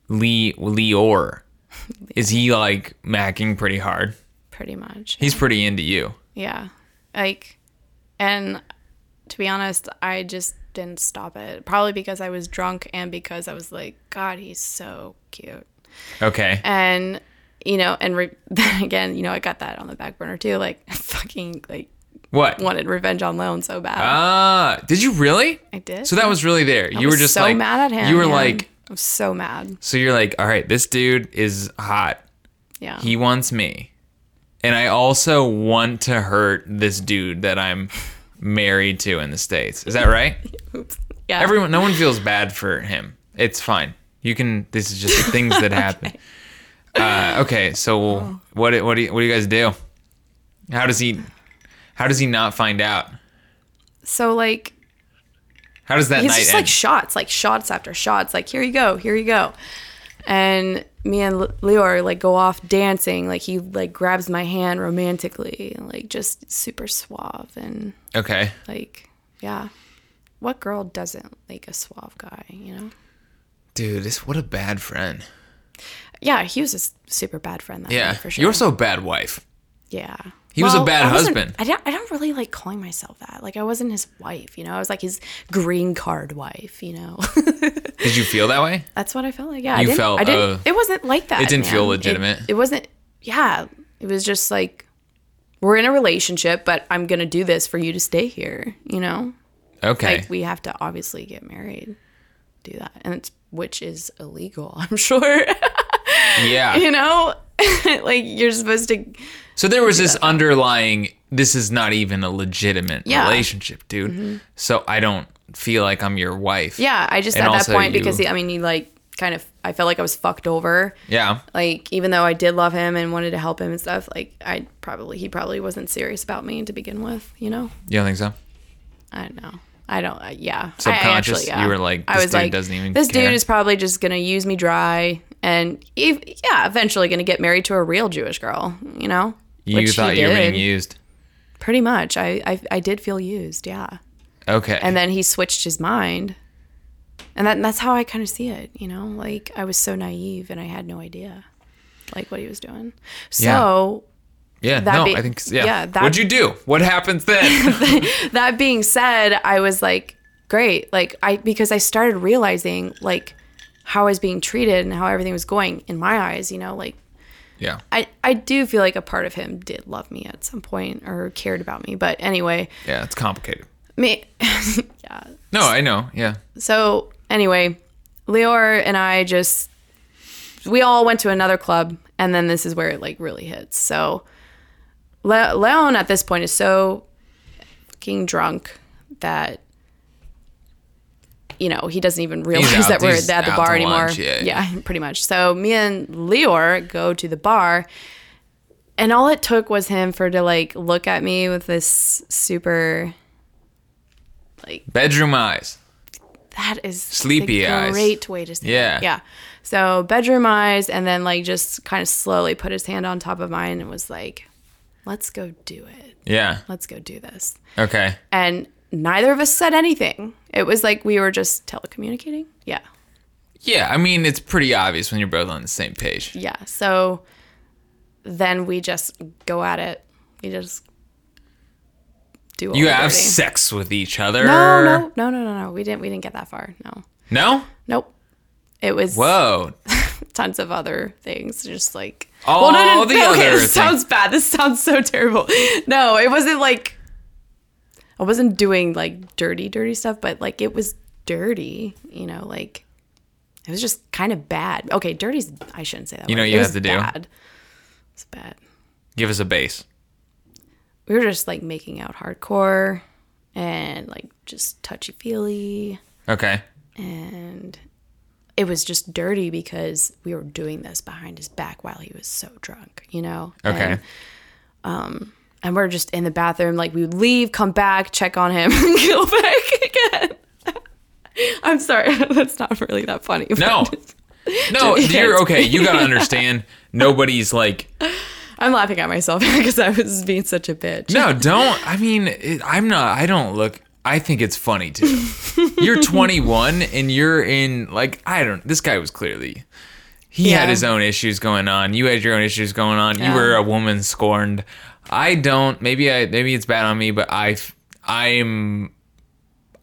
S2: Lee Leor. Is he like macking pretty hard?
S3: Pretty much.
S2: He's pretty into you.
S3: Yeah. Like, and to be honest, I just didn't stop it. Probably because I was drunk and because I was like, God, he's so cute.
S2: Okay.
S3: And, you know, and re- then again, you know, I got that on the back burner too. Like, I fucking, like,
S2: What?
S3: wanted revenge on Leon so bad.
S2: Ah, did you really?
S3: I did.
S2: So that was really there.
S3: I
S2: you were just
S3: so
S2: like
S3: mad at him.
S2: You were
S3: man.
S2: like
S3: I was so mad.
S2: so you're like, "All right, this dude is hot.
S3: Yeah.
S2: He wants me. And I also want to hurt this dude that I'm married to in the states. Is that right?
S3: Oops. Yeah.
S2: Everyone no one feels bad for him. It's fine. You can this is just things that happen. Uh, okay, so what do- what do you, what do you guys do? How does he how does he not find out?
S3: so, like,
S2: How does that
S3: he's
S2: night
S3: just
S2: end?
S3: like shots, like shots after shots. Like here you go, here you go. And me and Leor like go off dancing. Like he like grabs my hand romantically, like just super suave and
S2: okay.
S3: like yeah. What girl doesn't like a suave guy, you know?
S2: Dude, this what a bad friend.
S3: Yeah, he was a super bad friend that
S2: Yeah.
S3: for sure.
S2: You're so bad wife.
S3: yeah.
S2: He was a bad
S3: I
S2: husband.
S3: I don't. I don't really like calling myself that. Like I wasn't his wife, you know. I was like his green card wife, you know.
S2: Did you feel that way?
S3: That's what I felt like. Yeah, I
S2: You
S3: didn't,
S2: felt,
S3: I didn't.
S2: uh,
S3: it wasn't like that.
S2: it didn't feel legitimate?
S3: It, it wasn't. Yeah, it was just like we're in a relationship, but I'm gonna do this for you to stay here. You know,
S2: Okay.
S3: like we have to obviously get married, do that, and it's which is illegal. I'm sure.
S2: Yeah.
S3: you know, like you're supposed to.
S2: So there was this underlying this is not even a legitimate
S3: Yeah. Mm-hmm.
S2: relationship, dude. So I don't feel like I'm your wife.
S3: Yeah, I just
S2: And
S3: at that point
S2: you-
S3: because he, I mean, he like kind of. I felt like I was fucked over.
S2: Yeah.
S3: like even though I did love him and wanted to help him and stuff, like I probably he probably wasn't serious about me to begin with. You know,
S2: You don't think so?
S3: I don't know. I don't. Uh, yeah, I
S2: Subconscious?
S3: actually,
S2: You were like,
S3: I
S2: this
S3: was
S2: dude
S3: like,
S2: doesn't even
S3: this
S2: care?
S3: dude is probably just gonna use me dry, and ev- yeah, eventually gonna get married to a real Jewish girl. You know,
S2: You
S3: Which
S2: thought you were being used.
S3: Pretty much, I, I I did feel used. Yeah,
S2: Okay.
S3: and then he switched his mind, and that that's how I kind of see it. You know, like I was so naive and I had no idea, like what he was doing. So.
S2: yeah,
S3: that
S2: no,
S3: be-
S2: I think yeah.
S3: yeah, that-
S2: What'd you do? What happens then?
S3: that being said, I was like, great. Like I because I started realizing like how I was being treated and how everything was going in my eyes, you know, like
S2: yeah.
S3: I, I do feel like a part of him did love me at some point or cared about me. But anyway,
S2: Yeah, it's complicated.
S3: me yeah.
S2: No, I know. Yeah.
S3: So anyway, Leor and I just we all went to another club and then this is where it like really hits. So Le- Leon at this point is so fucking drunk that you know, he doesn't even realize
S2: out-
S3: that we're at the bar anymore.
S2: lunch, yeah.
S3: pretty much. So me and Leor go to the bar and all it took was him for to like look at me with this super like
S2: Bedroom eyes.
S3: that is
S2: Sleepy eyes.
S3: Great way to say it.
S2: Yeah.
S3: it. Yeah. So bedroom eyes, and then like just kind of slowly put his hand on top of mine and was like, "Let's go do it.
S2: Yeah.
S3: Let's go do this."
S2: Okay.
S3: And neither of us said anything. It was like we were just telecommunicating. Yeah.
S2: Yeah, I mean it's pretty obvious when you're both on the same page.
S3: Yeah. So then we just go at it. We just do all
S2: You have
S3: dirty.
S2: sex with each other.
S3: No, no, no, no, no, no. We didn't. We didn't get that far. No.
S2: No?
S3: Nope. It was
S2: Whoa.
S3: tons of other things. Just like
S2: Oh, no, the
S3: okay,
S2: other
S3: this sounds bad. This sounds so terrible. No, it wasn't like I wasn't doing like dirty, dirty stuff, but like it was dirty. You know, like it was just kind of bad. Okay, dirty's I shouldn't say that.
S2: You know
S3: word.
S2: what
S3: It
S2: you have to do?
S3: Bad. It's bad.
S2: Give us a base.
S3: We were just like making out hardcore and like just touchy feely.
S2: Okay.
S3: and it was just dirty because we were doing this behind his back while he was so drunk, you know.
S2: Okay.
S3: And, um, and we're just in the bathroom, like we would leave, come back, check on him, and go back again. I'm sorry, that's not really that funny.
S2: No. No,
S3: Yeah,
S2: you're okay. You gotta understand. Nobody's like,
S3: I'm laughing at myself because I was being such a bitch.
S2: no, don't. I mean, it, I'm not. I don't look. I think it's funny too. you're 21 and you're in like I don't. This guy was clearly. He
S3: Yeah.
S2: had his own issues going on. You had your own issues going on. You were a woman scorned. I don't. Maybe I. Maybe it's bad on me, but I. I'm.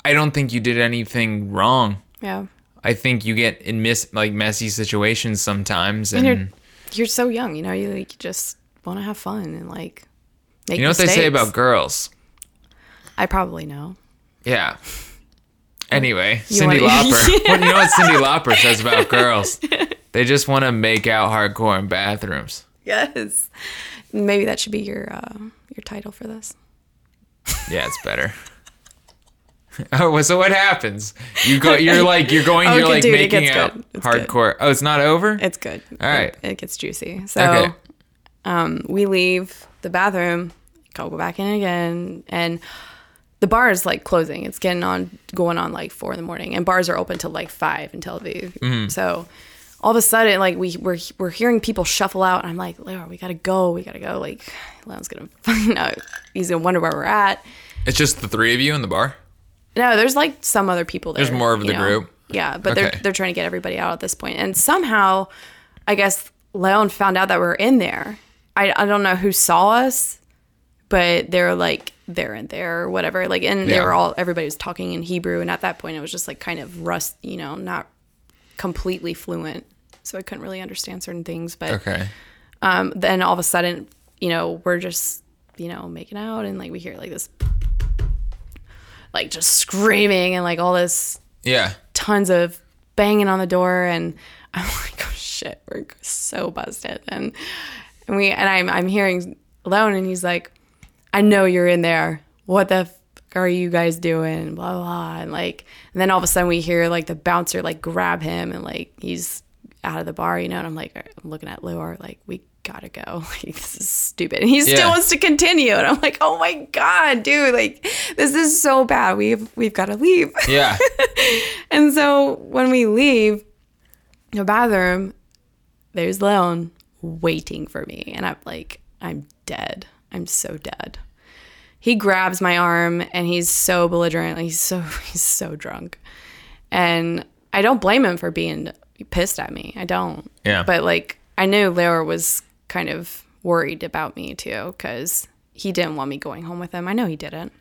S2: I don't think you did anything wrong.
S3: Yeah.
S2: I think you get in miss like messy situations sometimes,
S3: And
S2: and,
S3: you're you're so young, you know, you like you just want to have fun and like make
S2: you know what they say about girls.
S3: I probably know.
S2: Yeah. Anyway,
S3: You
S2: Cyndi
S3: wanna-
S2: Lauper. What you know what Cyndi Lauper says about girls? They just want to make out hardcore in bathrooms.
S3: Yes. Maybe that should be your uh, your title for this.
S2: Yeah, it's better. Oh, well, so what happens? You go. You're like you're going. You're like
S3: dude, it
S2: making
S3: gets
S2: out.
S3: It's good.
S2: hardcore. Oh, it's not over.
S3: It's good.
S2: All right.
S3: It, it gets juicy. So
S2: Okay.
S3: um, we leave the bathroom, go back in again, and the bar is like closing. It's getting on, going on like four in the morning, and bars are open till like five in Tel Aviv.
S2: Mm-hmm.
S3: So all of a sudden, like we we're we're hearing people shuffle out, and I'm like, Leo, we gotta go, we gotta go. Like Leon's gonna find out. He's gonna wonder where we're at.
S2: It's just the three of you in the bar.
S3: No, there's like some other people there.
S2: There's more of the
S3: know?
S2: group?
S3: Yeah, but
S2: Okay.
S3: they're they're trying to get everybody out at this point. And somehow, I guess Leon found out that we are in there. I I don't know who saw us, but they were like there and there or whatever. Like and they
S2: Yeah.
S3: were all everybody was talking in Hebrew and at that point it was just like kind of rust, you know, not completely fluent. So I couldn't really understand certain things, but
S2: Okay.
S3: um, then all of a sudden, you know, we're just, you know, making out and like we hear like this, like just screaming and like all this
S2: Yeah.
S3: tons of banging on the door and I'm like, oh shit, we're so busted. And and we and I'm I'm hearing alone, and he's like, I know you're in there. What the f- are you guys doing? Blah blah. blah. And like and then all of a sudden we hear like the bouncer like grab him and like he's out of the bar, you know, and I'm like I'm looking at Leor like we gotta go. Like this is stupid. And he
S2: Yeah.
S3: still wants to continue. And I'm like, oh my God, dude, like this is so bad. We've we've gotta leave.
S2: Yeah.
S3: And so when we leave the bathroom, there's Leon waiting for me. And I'm like, I'm dead. I'm so dead. He grabs my arm and he's so belligerent. He's so he's so drunk. And I don't blame him for being pissed at me. I don't.
S2: Yeah.
S3: But like I knew Leo was kind of worried about me too because he didn't want me going home with him. I know he didn't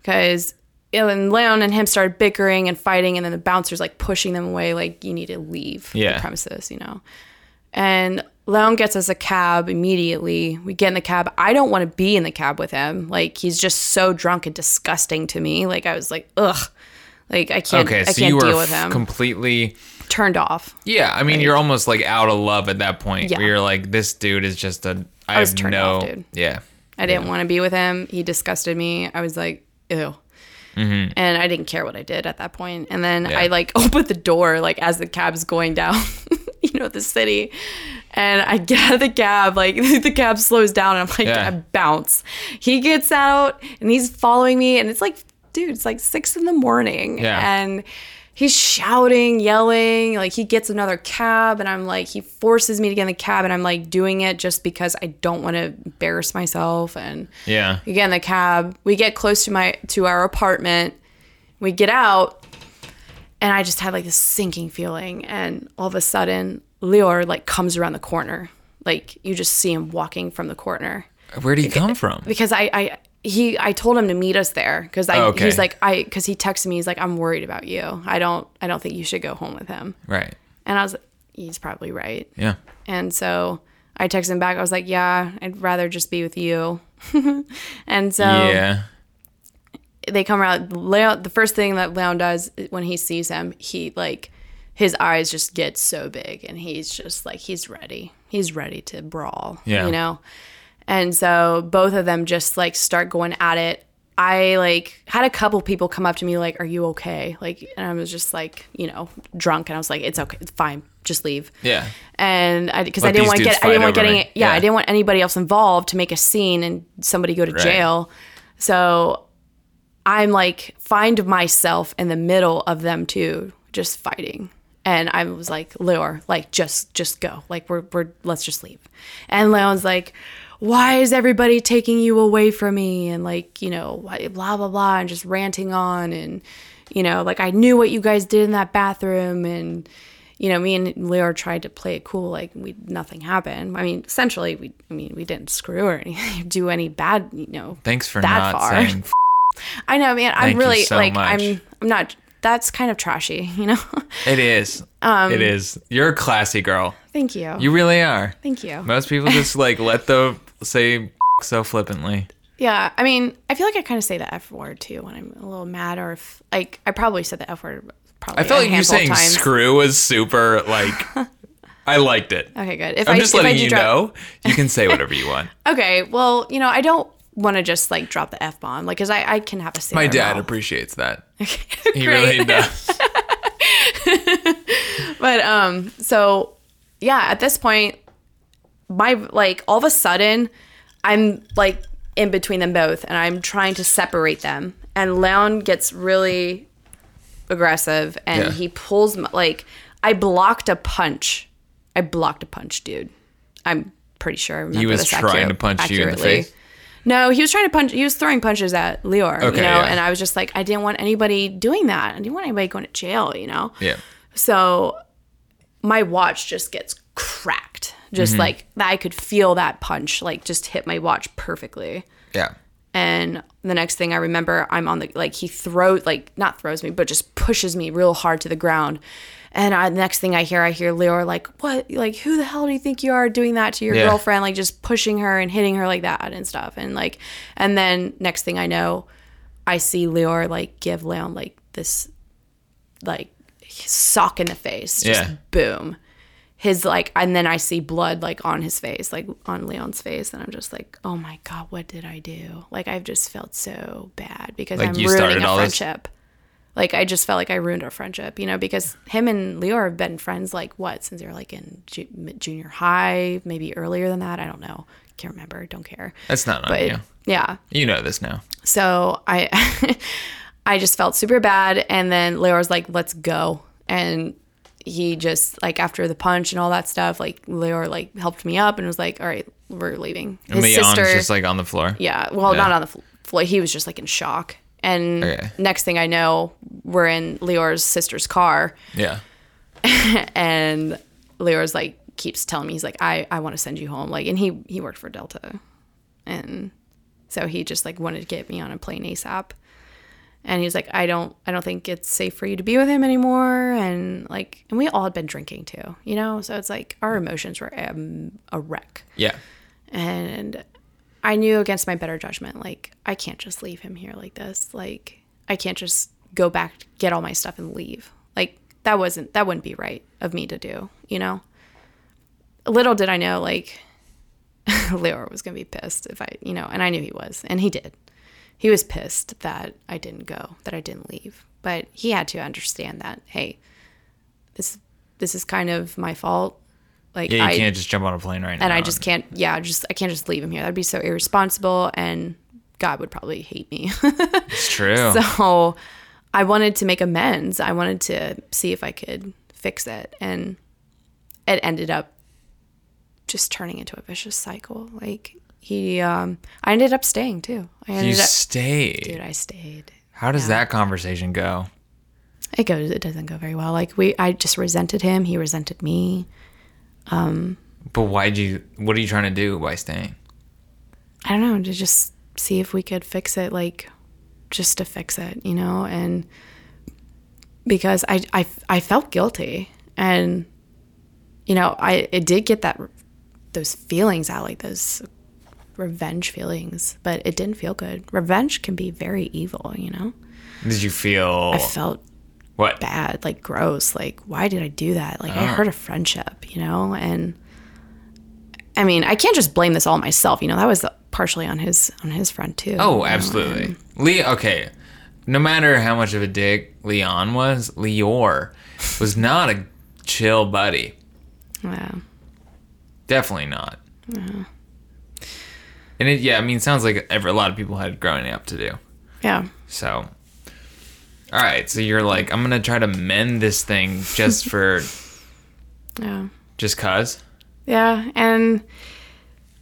S3: because and Leon and him started bickering and fighting, and then the bouncers like pushing them away, like you need to leave
S2: Yeah.
S3: the premises, you know. And Leon gets us a cab immediately. We get in the cab. I don't want to be in the cab with him. Like he's just so drunk and disgusting to me. Like I was like, ugh. Like I can't.
S2: Okay.
S3: I
S2: So
S3: can't
S2: you
S3: deal
S2: were
S3: with him.
S2: completely.
S3: Turned off.
S2: Yeah. I mean, you're almost like out of love at that point.
S3: Yeah.
S2: Where you're like, this dude is just a. I,
S3: was
S2: have
S3: turned
S2: no.
S3: off, dude.
S2: Yeah.
S3: I didn't want to be with him. He disgusted me. I was like, ew. And I didn't care what I did at that point. And then
S2: Mm-hmm. Yeah.
S3: I like opened the door like as the cab's going down, you know, the city. And I get out of the cab, like the cab slows down and I'm like,
S2: Yeah.
S3: I bounce. He gets out and he's following me and it's like, dude, it's like six in the morning.
S2: Yeah.
S3: And he's shouting, yelling, like he gets another cab and I'm like, he forces me to get in the cab and I'm like doing it just because I don't want to embarrass myself and
S2: Yeah.
S3: we get in the cab we get close to my to our apartment we get out and I just had like this sinking feeling. And all of a sudden, Leor like comes around the corner. Like you just see him walking from the corner
S2: Where did he come from?
S3: because I, I he I told him to meet us there because I
S2: Oh, okay.
S3: he's like I because he texted me he's like I'm worried about you I don't I don't think you should go home with him
S2: Right.
S3: and I was like he's probably right
S2: Yeah.
S3: and so I texted him back I was like yeah I'd rather just be with you and so
S2: yeah.
S3: they come around Leon the first thing that Leon does when he sees him he like his eyes just get so big and he's just like he's ready he's ready to brawl
S2: Yeah.
S3: you know and so both of them just like start going at it i like had a couple people come up to me like are you okay like and i was just like you know drunk and i was like it's okay it's fine just leave
S2: Yeah.
S3: and I because I didn't want to get I didn't want getting yeah,
S2: Yeah.
S3: I didn't want anybody else involved to make a scene and somebody go to
S2: Right.
S3: jail. So I'm like find myself in the middle of them too, just fighting. And I was like, Leor, like just just go. Like we're we're let's just leave. And Leon's like, why is everybody taking you away from me? And like, you know, blah blah blah and just ranting on and you know, like I knew what you guys did in that bathroom and you know, me and Leor tried to play it cool, like we nothing happened. I mean, essentially, we, I mean, we didn't screw or anything, do any bad, you know.
S2: Thanks for
S3: that
S2: not
S3: far.
S2: saying. F-
S3: I know, man. I'm
S2: you
S3: really
S2: so
S3: like,
S2: much.
S3: I'm, I'm not. That's kind of trashy, you know.
S2: it is.
S3: Um,
S2: it is. You're a classy girl.
S3: Thank you.
S2: You really are.
S3: Thank you.
S2: Most people just like let the say so flippantly.
S3: Yeah, I mean, I feel like I kind of say the f word too when I'm a little mad, or if like I probably said the f word. Probably
S2: I felt
S3: a
S2: like you saying
S3: times.
S2: screw was super like. I liked it.
S3: Okay, good. If
S2: I'm
S3: I,
S2: just letting you
S3: drop-
S2: know. You can say whatever you want.
S3: Okay, well, you know, I don't want to just like drop the f bomb, like, cause I, I can have a
S2: My dad
S3: mouth.
S2: appreciates that.
S3: Great.
S2: He really does.
S3: But um, so yeah, at this point, my like all of a sudden, I'm like in between them both, and I'm trying to separate them. And Leon gets really aggressive, and
S2: Yeah.
S3: he pulls my, like I blocked a punch. I blocked a punch, dude. I'm pretty sure. I remember
S2: was
S3: this
S2: trying
S3: accurate-
S2: to punch you in the face?
S3: No, he was trying to punch. He was throwing punches at Leor,
S2: Okay,
S3: you know,
S2: yeah.
S3: and I was just like, I didn't want anybody doing that. I didn't want anybody going to jail, you know.
S2: Yeah.
S3: So my watch just gets cracked. Just mm-hmm. like I could feel that punch like just hit my watch perfectly.
S2: Yeah.
S3: And the next thing I remember, I'm on the like he throws like not throws me, but just pushes me real hard to the ground. And I, the next thing I hear, I hear Leor like, "What? Like, who the hell do you think you are doing that to your
S2: Yeah.
S3: girlfriend? Like, just pushing her and hitting her like that and stuff." And like, and then next thing I know, I see Leor like give Leon like this, like sock in the face. Just
S2: Yeah.
S3: boom. His like, and then I see blood like on his face, like on Leon's face, and I'm just like, oh my god, what did I do? Like I've just felt so bad because
S2: Like,
S3: I'm ruining a
S2: all this?
S3: friendship. Like I just felt like I ruined our friendship, you know, because him and Leo have been friends like what since they were like in ju- junior high, maybe earlier than that. I don't know, can't remember, don't care.
S2: That's not on
S3: But
S2: you.
S3: yeah,
S2: You know this now.
S3: so I I just felt super bad and then Leo was like, let's go. And he just like after the punch and all that stuff, like Leor like helped me up and was like, all right, we're leaving.
S2: And Leon's just like on the floor.
S3: yeah, well,
S2: Yeah.
S3: not on the fl- floor. He was just like in shock. And
S2: Okay.
S3: next thing I know, we're in Leor's sister's car
S2: Yeah.
S3: and Leor's like keeps telling me he's like I I want to send you home like and he he worked for Delta and so he just like wanted to get me on a plane ASAP and he was like I don't I don't think it's safe for you to be with him anymore and like and we all had been drinking too you know so it's like our emotions were um, a wreck
S2: Yeah.
S3: and I knew against my better judgment, like I can't just leave him here like this. Like I can't just go back, get all my stuff, and leave. Like that wasn't that wouldn't be right of me to do. You know. Little did I know, like Leor was gonna be pissed if I, you know, and I knew he was, and he did. He was pissed that I didn't go, that I didn't leave, but he had to understand that. Hey, this this is kind of my fault. Like
S2: Yeah, you
S3: I,
S2: can't just jump on a plane right now.
S3: and I just can't. Yeah, just I can't just leave him here. That'd be so irresponsible, and God would probably hate me.
S2: It's true.
S3: so I wanted to make amends. I wanted to see if I could fix it, and it ended up just turning into a vicious cycle. Like he, um, I ended up staying too. I
S2: you
S3: ended up,
S2: stayed.
S3: dude. I stayed.
S2: How does that conversation go?
S3: it goes it doesn't go very well. Like we I just resented him, he resented me.
S2: Um But why'd you? What are you trying to do by staying?
S3: I don't know, to just see if we could fix it, like just to fix it, you know, and because I I, I felt guilty and you know, I it did get that those feelings out, like those revenge feelings, but it didn't feel good. Revenge can be very evil, you know.
S2: Did you feel
S3: I felt
S2: what?
S3: bad, like gross. Like, why did I do that? Like, I oh. hurt a friendship, you know? And I mean, I can't just blame this all myself, you know? That was partially on his on his front too.
S2: Oh,
S3: know?
S2: absolutely. Lee. Okay. No matter how much of a dick Leon was, Leor was not a chill buddy.
S3: Yeah.
S2: Definitely not. And it, yeah, I mean, it sounds like a lot of people had growing up to do.
S3: Yeah.
S2: So, all right. So you're like, I'm gonna try to mend this thing just for,
S3: Yeah.
S2: just cause.
S3: Yeah, and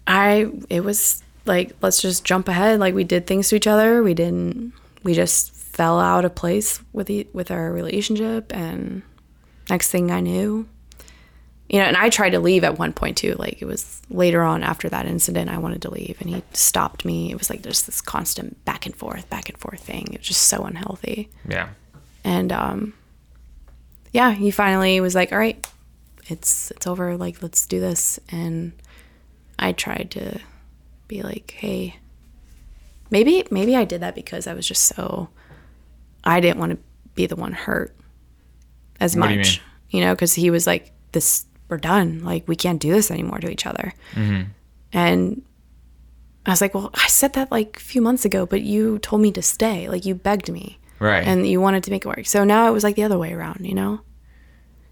S3: I it was like let's just jump ahead. Like we did things to each other. We didn't. We just fell out of place with the, with our relationship, and next thing I knew, you know. And I tried to leave at one point too. Like it was later on after that incident, I wanted to leave, and he stopped me. It was like just this constant back and forth, back and forth thing. It was just so unhealthy.
S2: Yeah.
S3: And um, yeah, he finally was like, "All right, it's it's over. Like, let's do this." And I tried to be like, "Hey, maybe maybe I did that because I was just so I didn't want to be the one hurt as
S2: What do you
S3: much, you, know, because he was like, "This, we're done. Like, we can't do this anymore to each other." Mm-hmm. And I was like, "Well, I said that like a few months ago, but you told me to stay. Like, you begged me."
S2: Right.
S3: and you wanted to make it work. So now it was like the other way around, you know.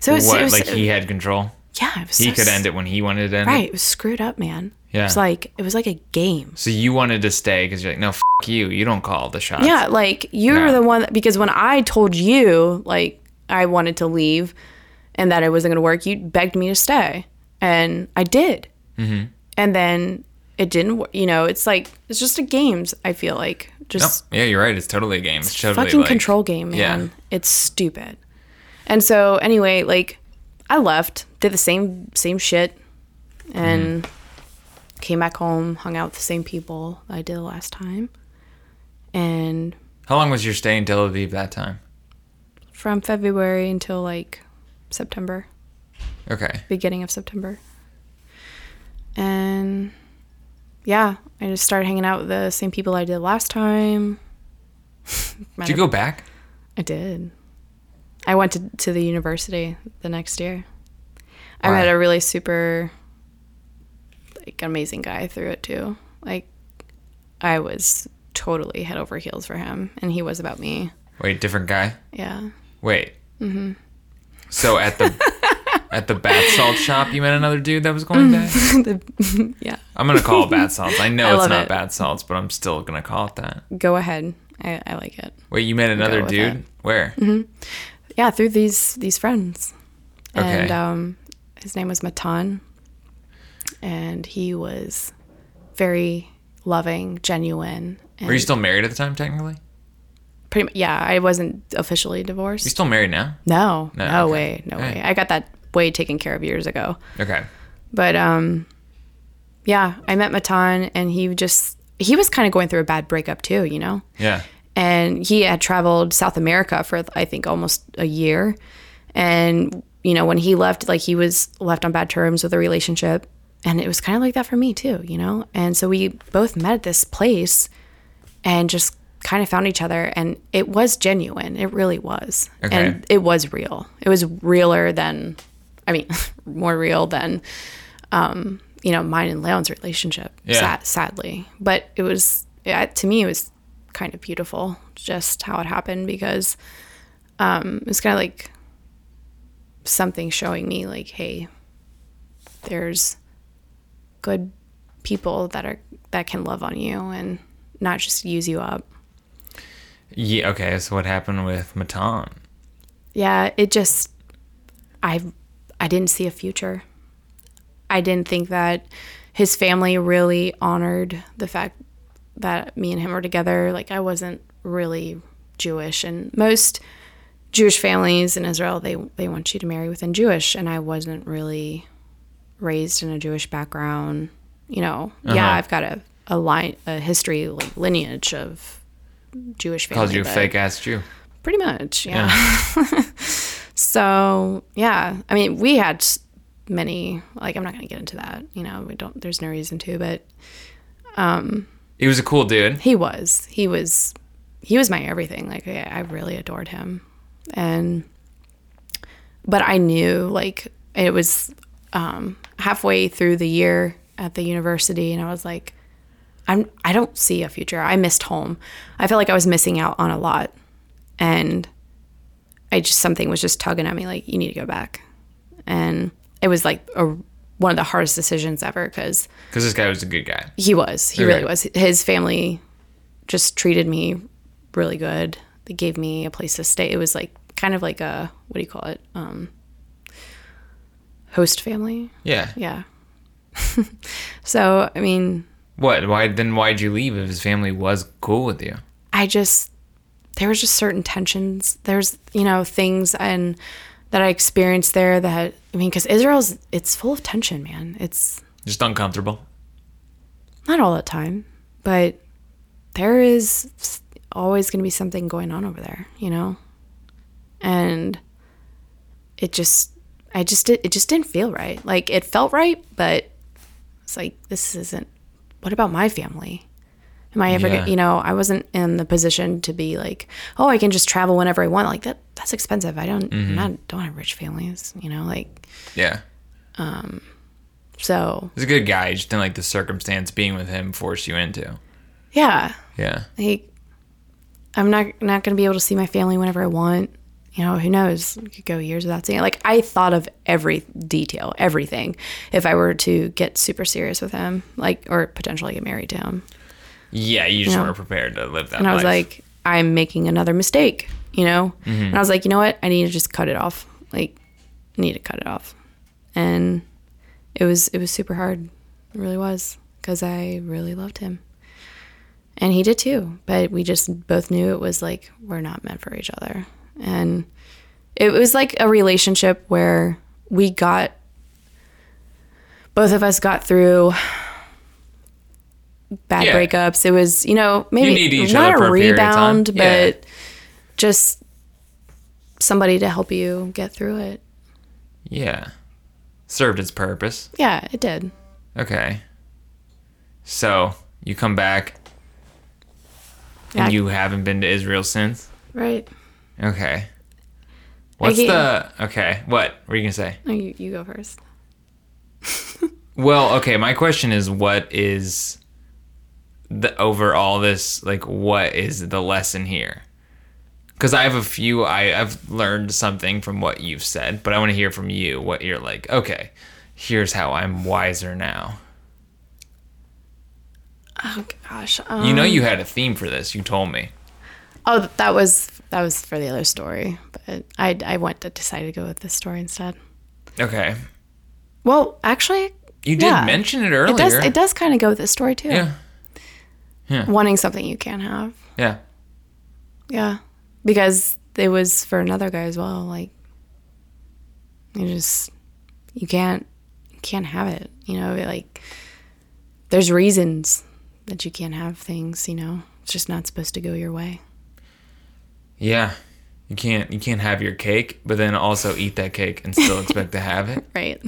S3: So it was,
S2: what?
S3: it was
S2: like he had control.
S3: yeah, it was
S2: He
S3: so
S2: could end it when he wanted to end
S3: Right,
S2: it.
S3: it was screwed up, man.
S2: Yeah.
S3: it was like it was like a game.
S2: So you wanted to stay because you're like, no, f- you. You don't call the shots.
S3: Yeah, like you were
S2: Yeah.
S3: the one that, because when I told you like I wanted to leave and that it wasn't going to work, you begged me to stay, and I did. Mm-hmm. And then it didn't. wor- You know, it's like it's just a games. I feel like
S2: No,
S3: just
S2: yeah, you're right. It's totally a game. It's totally
S3: fucking
S2: like,
S3: control game,
S2: yeah.
S3: man. It's stupid. And so anyway, like I left, did the same same shit, and
S2: Mm-hmm.
S3: came back home, hung out with the same people I did the last time, and
S2: How long was your stay in Tel Aviv that time?
S3: from February until like September,
S2: Okay.
S3: beginning of September, and yeah, I just started hanging out with the same people I did last time.
S2: Did you go back?
S3: I did. I went to, to the university the next year. I met a really super, like, amazing guy through it too. Like, I was totally head over heels for him, and he was about me.
S2: Wait, different guy.
S3: Yeah.
S2: Wait. Mm-hmm. So at the at the bath salt shop, you met another dude that was going back.
S3: Yeah.
S2: I'm gonna call it bath salts. I know
S3: I
S2: it's not
S3: it.
S2: bath salts, but I'm still gonna call it that.
S3: Go ahead. I, I like it.
S2: Wait, you met another dude?
S3: it. Mm-hmm.
S2: Where?
S3: Yeah, through these these friends. And
S2: Okay.
S3: um, his name was Matan, and he was very loving, genuine. And
S2: Were you still married at the time, technically?
S3: Pretty much, yeah, I wasn't officially divorced.
S2: You still married now?
S3: No,
S2: No,
S3: no,
S2: okay.
S3: way, no way. I got that way taken care of years ago.
S2: Okay.
S3: But um, yeah, I met Matan, and he just he was kind of going through a bad breakup too, you know.
S2: Yeah.
S3: And he had traveled South America for I think almost a year, and you know when he left, like he was left on bad terms with the relationship, and it was kind of like that for me too, you know. And so we both met at this place, and just kind of found each other, and it was genuine. It really was,
S2: Okay.
S3: and it was real. It was realer than, I mean, more real than, um, you know, mine and Leon's relationship.
S2: Yeah.
S3: Sad, sadly, but it was yeah, to me it was kind of beautiful just how it happened because um, it was kind of like something showing me like, hey, there's good people that are that can love on you and not just use you up.
S2: Yeah. Okay. So what happened with Matan?
S3: yeah it just i i didn't see a future i didn't think that his family really honored the fact that me and him were together like i wasn't really jewish and most Jewish families in Israel they they want you to marry within Jewish, and I wasn't really raised in a Jewish background. You know, yeah,
S2: Uh-huh.
S3: I've got a a line a history like lineage of Jewish family.
S2: Calls you a fake ass Jew.
S3: Pretty much, yeah. so yeah, I mean, we had many. Like, I'm not going to get into that. You know, we don't. There's no reason to, but
S2: He was a cool dude.
S3: he was. He was. He was my everything. Like, I, I really adored him, and but I knew like it was um, halfway through the year at the university, and I was like, I'm. I don't see a future. I missed home. I felt like I was missing out on a lot, and I just something was just tugging at me like you need to go back, and it was like a one of the hardest decisions ever because
S2: Because this guy was a good guy.
S3: he was. He
S2: Okay.
S3: really was. His family just treated me really good. They gave me a place to stay. It was like kind of like a what do you call it? Um, host family.
S2: Yeah.
S3: Yeah. so I mean,
S2: What? Why then? Why'd you leave if his family was cool with you?
S3: I just there was just certain tensions. There's you know things and that I experienced there that I mean because Israel's it's full of tension, man. It's
S2: Just uncomfortable.
S3: not all the time, but there is always going to be something going on over there, you know? And it just I just it just didn't feel right. Like it felt right, but it's like this isn't what about my family? Am I ever
S2: Yeah.
S3: you know, I wasn't in the position to be like, oh, I can just travel whenever I want. Like that that's expensive. I don't I'm not don't have rich families, you know, like
S2: Yeah.
S3: Um, so
S2: He's a good guy. Just didn't like the circumstance being with him forced you into.
S3: yeah.
S2: Yeah.
S3: like I'm not not gonna be able to see my family whenever I want. You know, who knows? I could go years without seeing it. Like I thought of every detail, everything, if I were to get super serious with him, like or potentially get married to him.
S2: Yeah. You just
S3: Yeah.
S2: weren't prepared to live that.
S3: And I was
S2: life.
S3: like, I'm making another mistake, you know? Mm-hmm. And I was like, you know what? I need to just cut it off. Like, I need to cut it off. And it was it was super hard. It really was because I really loved him. And he did too. But we just both knew it was like we're not meant for each other. And it was like a relationship where we got both of us got through bad
S2: Yeah.
S3: breakups. It was, you know, maybe
S2: each
S3: not a
S2: a period of time.
S3: rebound,
S2: Yeah.
S3: but just somebody to help you get through it.
S2: yeah. Served its purpose.
S3: Yeah, it did.
S2: Okay. So you come back
S3: Yeah,
S2: and you haven't been to Israel since.
S3: right.
S2: Okay. What's the okay? What were you gonna say?
S3: No, you, you go first.
S2: Well, okay. My question is, what is the over all this? Like, what is the lesson here? Because I have a few. I, I've learned something from what you've said, but I want to hear from you. What you're like. Okay, here's how I'm wiser now.
S3: Oh gosh. Um,
S2: You know, you had a theme for this. You told me.
S3: oh, that was that was for the other story, but I I went to decide to go with this story instead.
S2: Okay.
S3: Well, actually,
S2: You did
S3: Yeah.
S2: mention it earlier.
S3: it does it does kind of go with this story too.
S2: Yeah.
S3: Wanting something you can't have.
S2: Yeah.
S3: Yeah, because it was for another guy as well. Like, you just you can't you can't have it. You know, like there's reasons that you can't have things. You know, it's just not supposed to go your way.
S2: Yeah. You can't you can't have your cake, but then also eat that cake and still expect to have it.
S3: Right,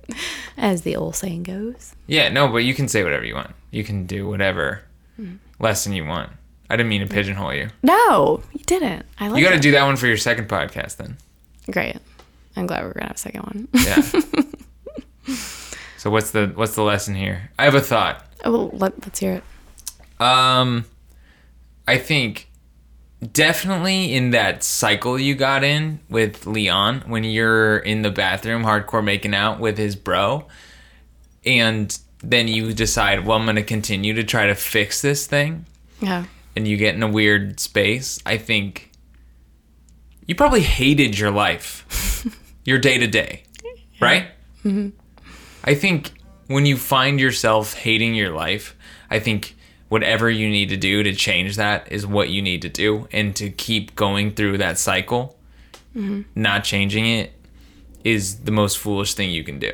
S3: as the old saying goes.
S2: Yeah, no, but you can say whatever you want. You can do whatever lesson you want. I didn't mean to pigeonhole you.
S3: No, you didn't. I like
S2: You got to
S3: it.
S2: do that one for your second podcast then.
S3: Great. I'm glad we're gonna have a second one.
S2: Yeah. so what's the what's the lesson here? I have a thought.
S3: oh, well, let, let's hear it.
S2: Um I think definitely in that cycle you got in with Leon when you're in the bathroom hardcore making out with his bro and then you decide, well, I'm going to continue to try to fix this thing
S3: Yeah.
S2: and you get in a weird space. I think you probably hated your life, your day to day, right? Mm-hmm. I think when you find yourself hating your life, I think whatever you need to do to change that is what you need to do and to keep going through that cycle not changing it is the most foolish thing you can do.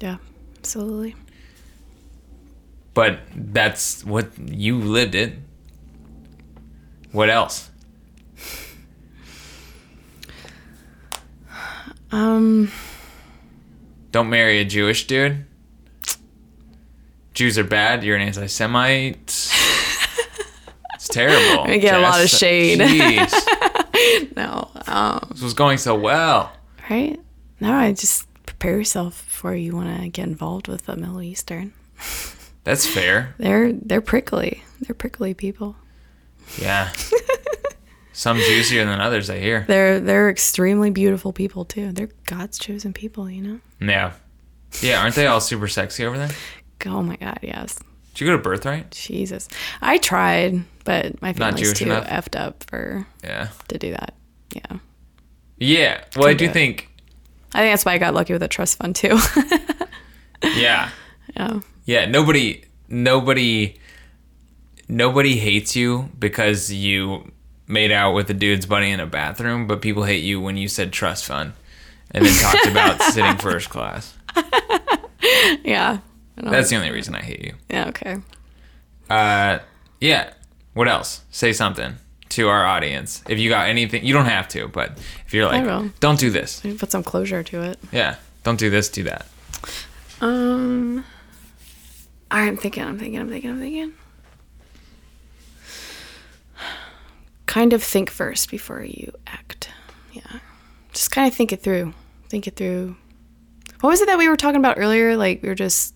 S3: Yeah, absolutely.
S2: But that's what you lived it. What else?
S3: Um,
S2: Don't marry a Jewish dude. Jews are bad. You're an anti-Semite. It's terrible.
S3: I get a lot of shade.
S2: Jeez,
S3: no. Um,
S2: this was going so well.
S3: right? No, I just prepare yourself before you want to get involved with the Middle Eastern.
S2: That's fair.
S3: They're they're prickly. They're prickly people.
S2: Yeah. Some juicier than others, I hear.
S3: They're they're extremely beautiful people too. They're God's chosen people, you know.
S2: Yeah. Yeah, aren't they all super sexy over there?
S3: Oh my God, yes.
S2: Did you go to Birthright?
S3: Jesus, I tried, but my family's too
S2: enough?
S3: effed up for
S2: Yeah.
S3: to do that. Yeah,
S2: Yeah. Well, I
S3: Couldn't
S2: do
S3: do
S2: think.
S3: I think that's why I got lucky with a trust fund too.
S2: Yeah.
S3: yeah,
S2: Yeah. Nobody. Nobody. Nobody hates you because you made out with a dude's buddy in a bathroom, but people hate you when you said trust fund, and then talked about sitting first class.
S3: yeah, I
S2: That's the only reason I hate you.
S3: yeah. Okay.
S2: Uh, yeah. What else? Say something to our audience. If you got anything, you don't have to, but if you're like,
S3: will.
S2: don't do this.
S3: Put some closure to it.
S2: Yeah. Don't do this, do that.
S3: Um. All right, I'm thinking. I'm thinking. I'm thinking. I'm thinking. Kind of think first before you act. Yeah. Just kind of think it through. Think it through. What was it that we were talking about earlier? Like we were just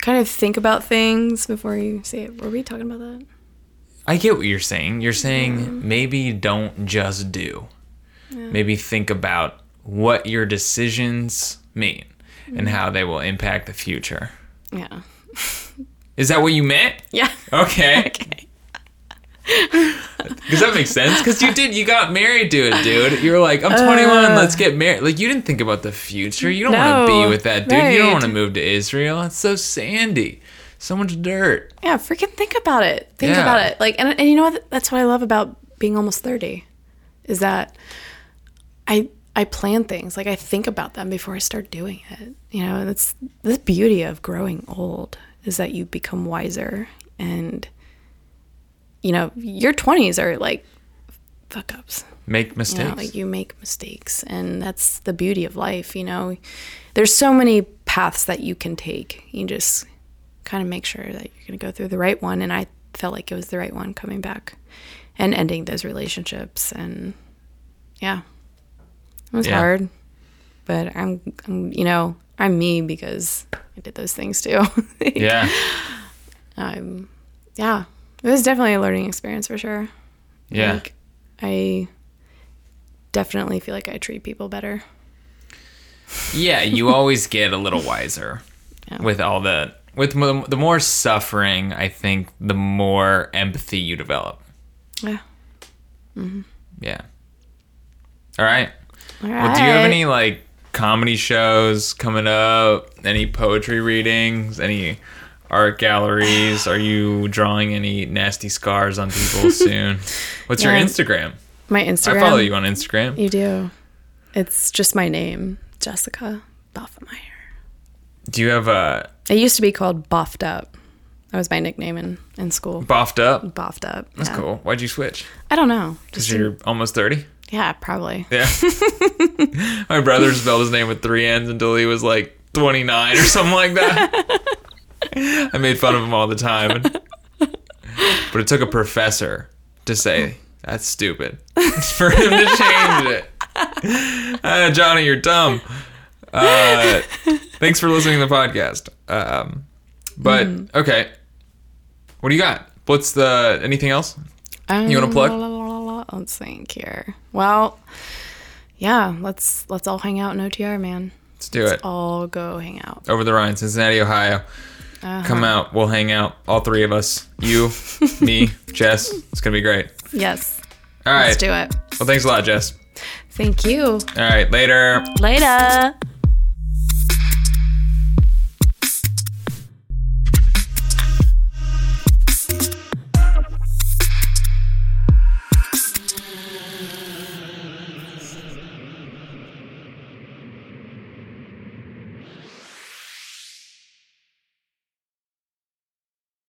S3: kind of think about things before you say it. Were we talking about that?
S2: I get what you're saying. You're saying maybe don't just do. Maybe think about what your decisions mean and mm-hmm. how they will impact the future.
S3: Yeah.
S2: Is that what you meant?
S3: Yeah.
S2: Okay.
S3: okay.
S2: Does that make sense? Because you did, you got married to it, dude. You were like, I'm 21, let's get married. Like, you didn't think about the future. You don't want to be with that dude. You don't want to move to Israel. It's so sandy, so much dirt.
S3: Yeah, freaking think about it. Think
S2: Yeah.
S3: about it. Like, and, and you know what? That's what I love about being almost 30 is that I I plan things. Like I think about them before I start doing it. You know, that's the beauty of growing old is that you become wiser and you know, your 20s are like fuck ups.
S2: Make
S3: You
S2: mistakes.
S3: know, like you make mistakes, and that's the beauty of life. You know, there's so many paths that you can take. You just kind of make sure that you're going to go through the right one. And I felt like it was the right one coming back and ending those relationships. And yeah, it was
S2: Yeah.
S3: hard, but I'm, I'm, you know, I'm me because I did those things too.
S2: yeah.
S3: um, yeah, it was definitely a learning experience for sure.
S2: Yeah.
S3: Like, I definitely feel like I treat people better.
S2: Yeah, you always get a little wiser
S3: Yeah.
S2: with all the with m- the more suffering. I think the more empathy you develop.
S3: Yeah. Mm-hmm.
S2: Yeah. All right.
S3: All
S2: Well, do you have any like comedy shows coming up? Any poetry readings? Any art galleries? Are you drawing any nasty scars on people soon? What's your Instagram?
S3: my Instagram?
S2: I follow you on Instagram.
S3: You do. It's just my name, Jessica Boffmeyer.
S2: Do you have a
S3: It used to be called Boffed Up. That was my nickname in, in school.
S2: boffed up?
S3: Boffed Up.
S2: That's
S3: yeah.
S2: cool. Why'd you switch?
S3: I don't know.
S2: Because you're almost thirty.
S3: yeah, probably.
S2: Yeah. My brother spelled his name with three N's until he was like 29 or something like that. I made fun of him all the time. But it took a professor to say, that's stupid, for him to change it. Uh, Johnny, you're dumb. Uh, thanks for listening to the podcast. Um, but, okay. What do you got? What's the, anything else? You wanna plug?
S3: Um, la, la, la. Let's think here. Well, yeah, let's let's all hang out in OTR, man.
S2: Let's do it.
S3: All go hang out.
S2: over the Rhine, Cincinnati, Ohio. Uh-huh. Come out. We'll hang out. All three of us. You, me, Jess. It's going to be great.
S3: Yes,
S2: All right.
S3: let's do it.
S2: Well, thanks a lot, Jess.
S3: Thank you.
S2: All right. Later.
S3: Later.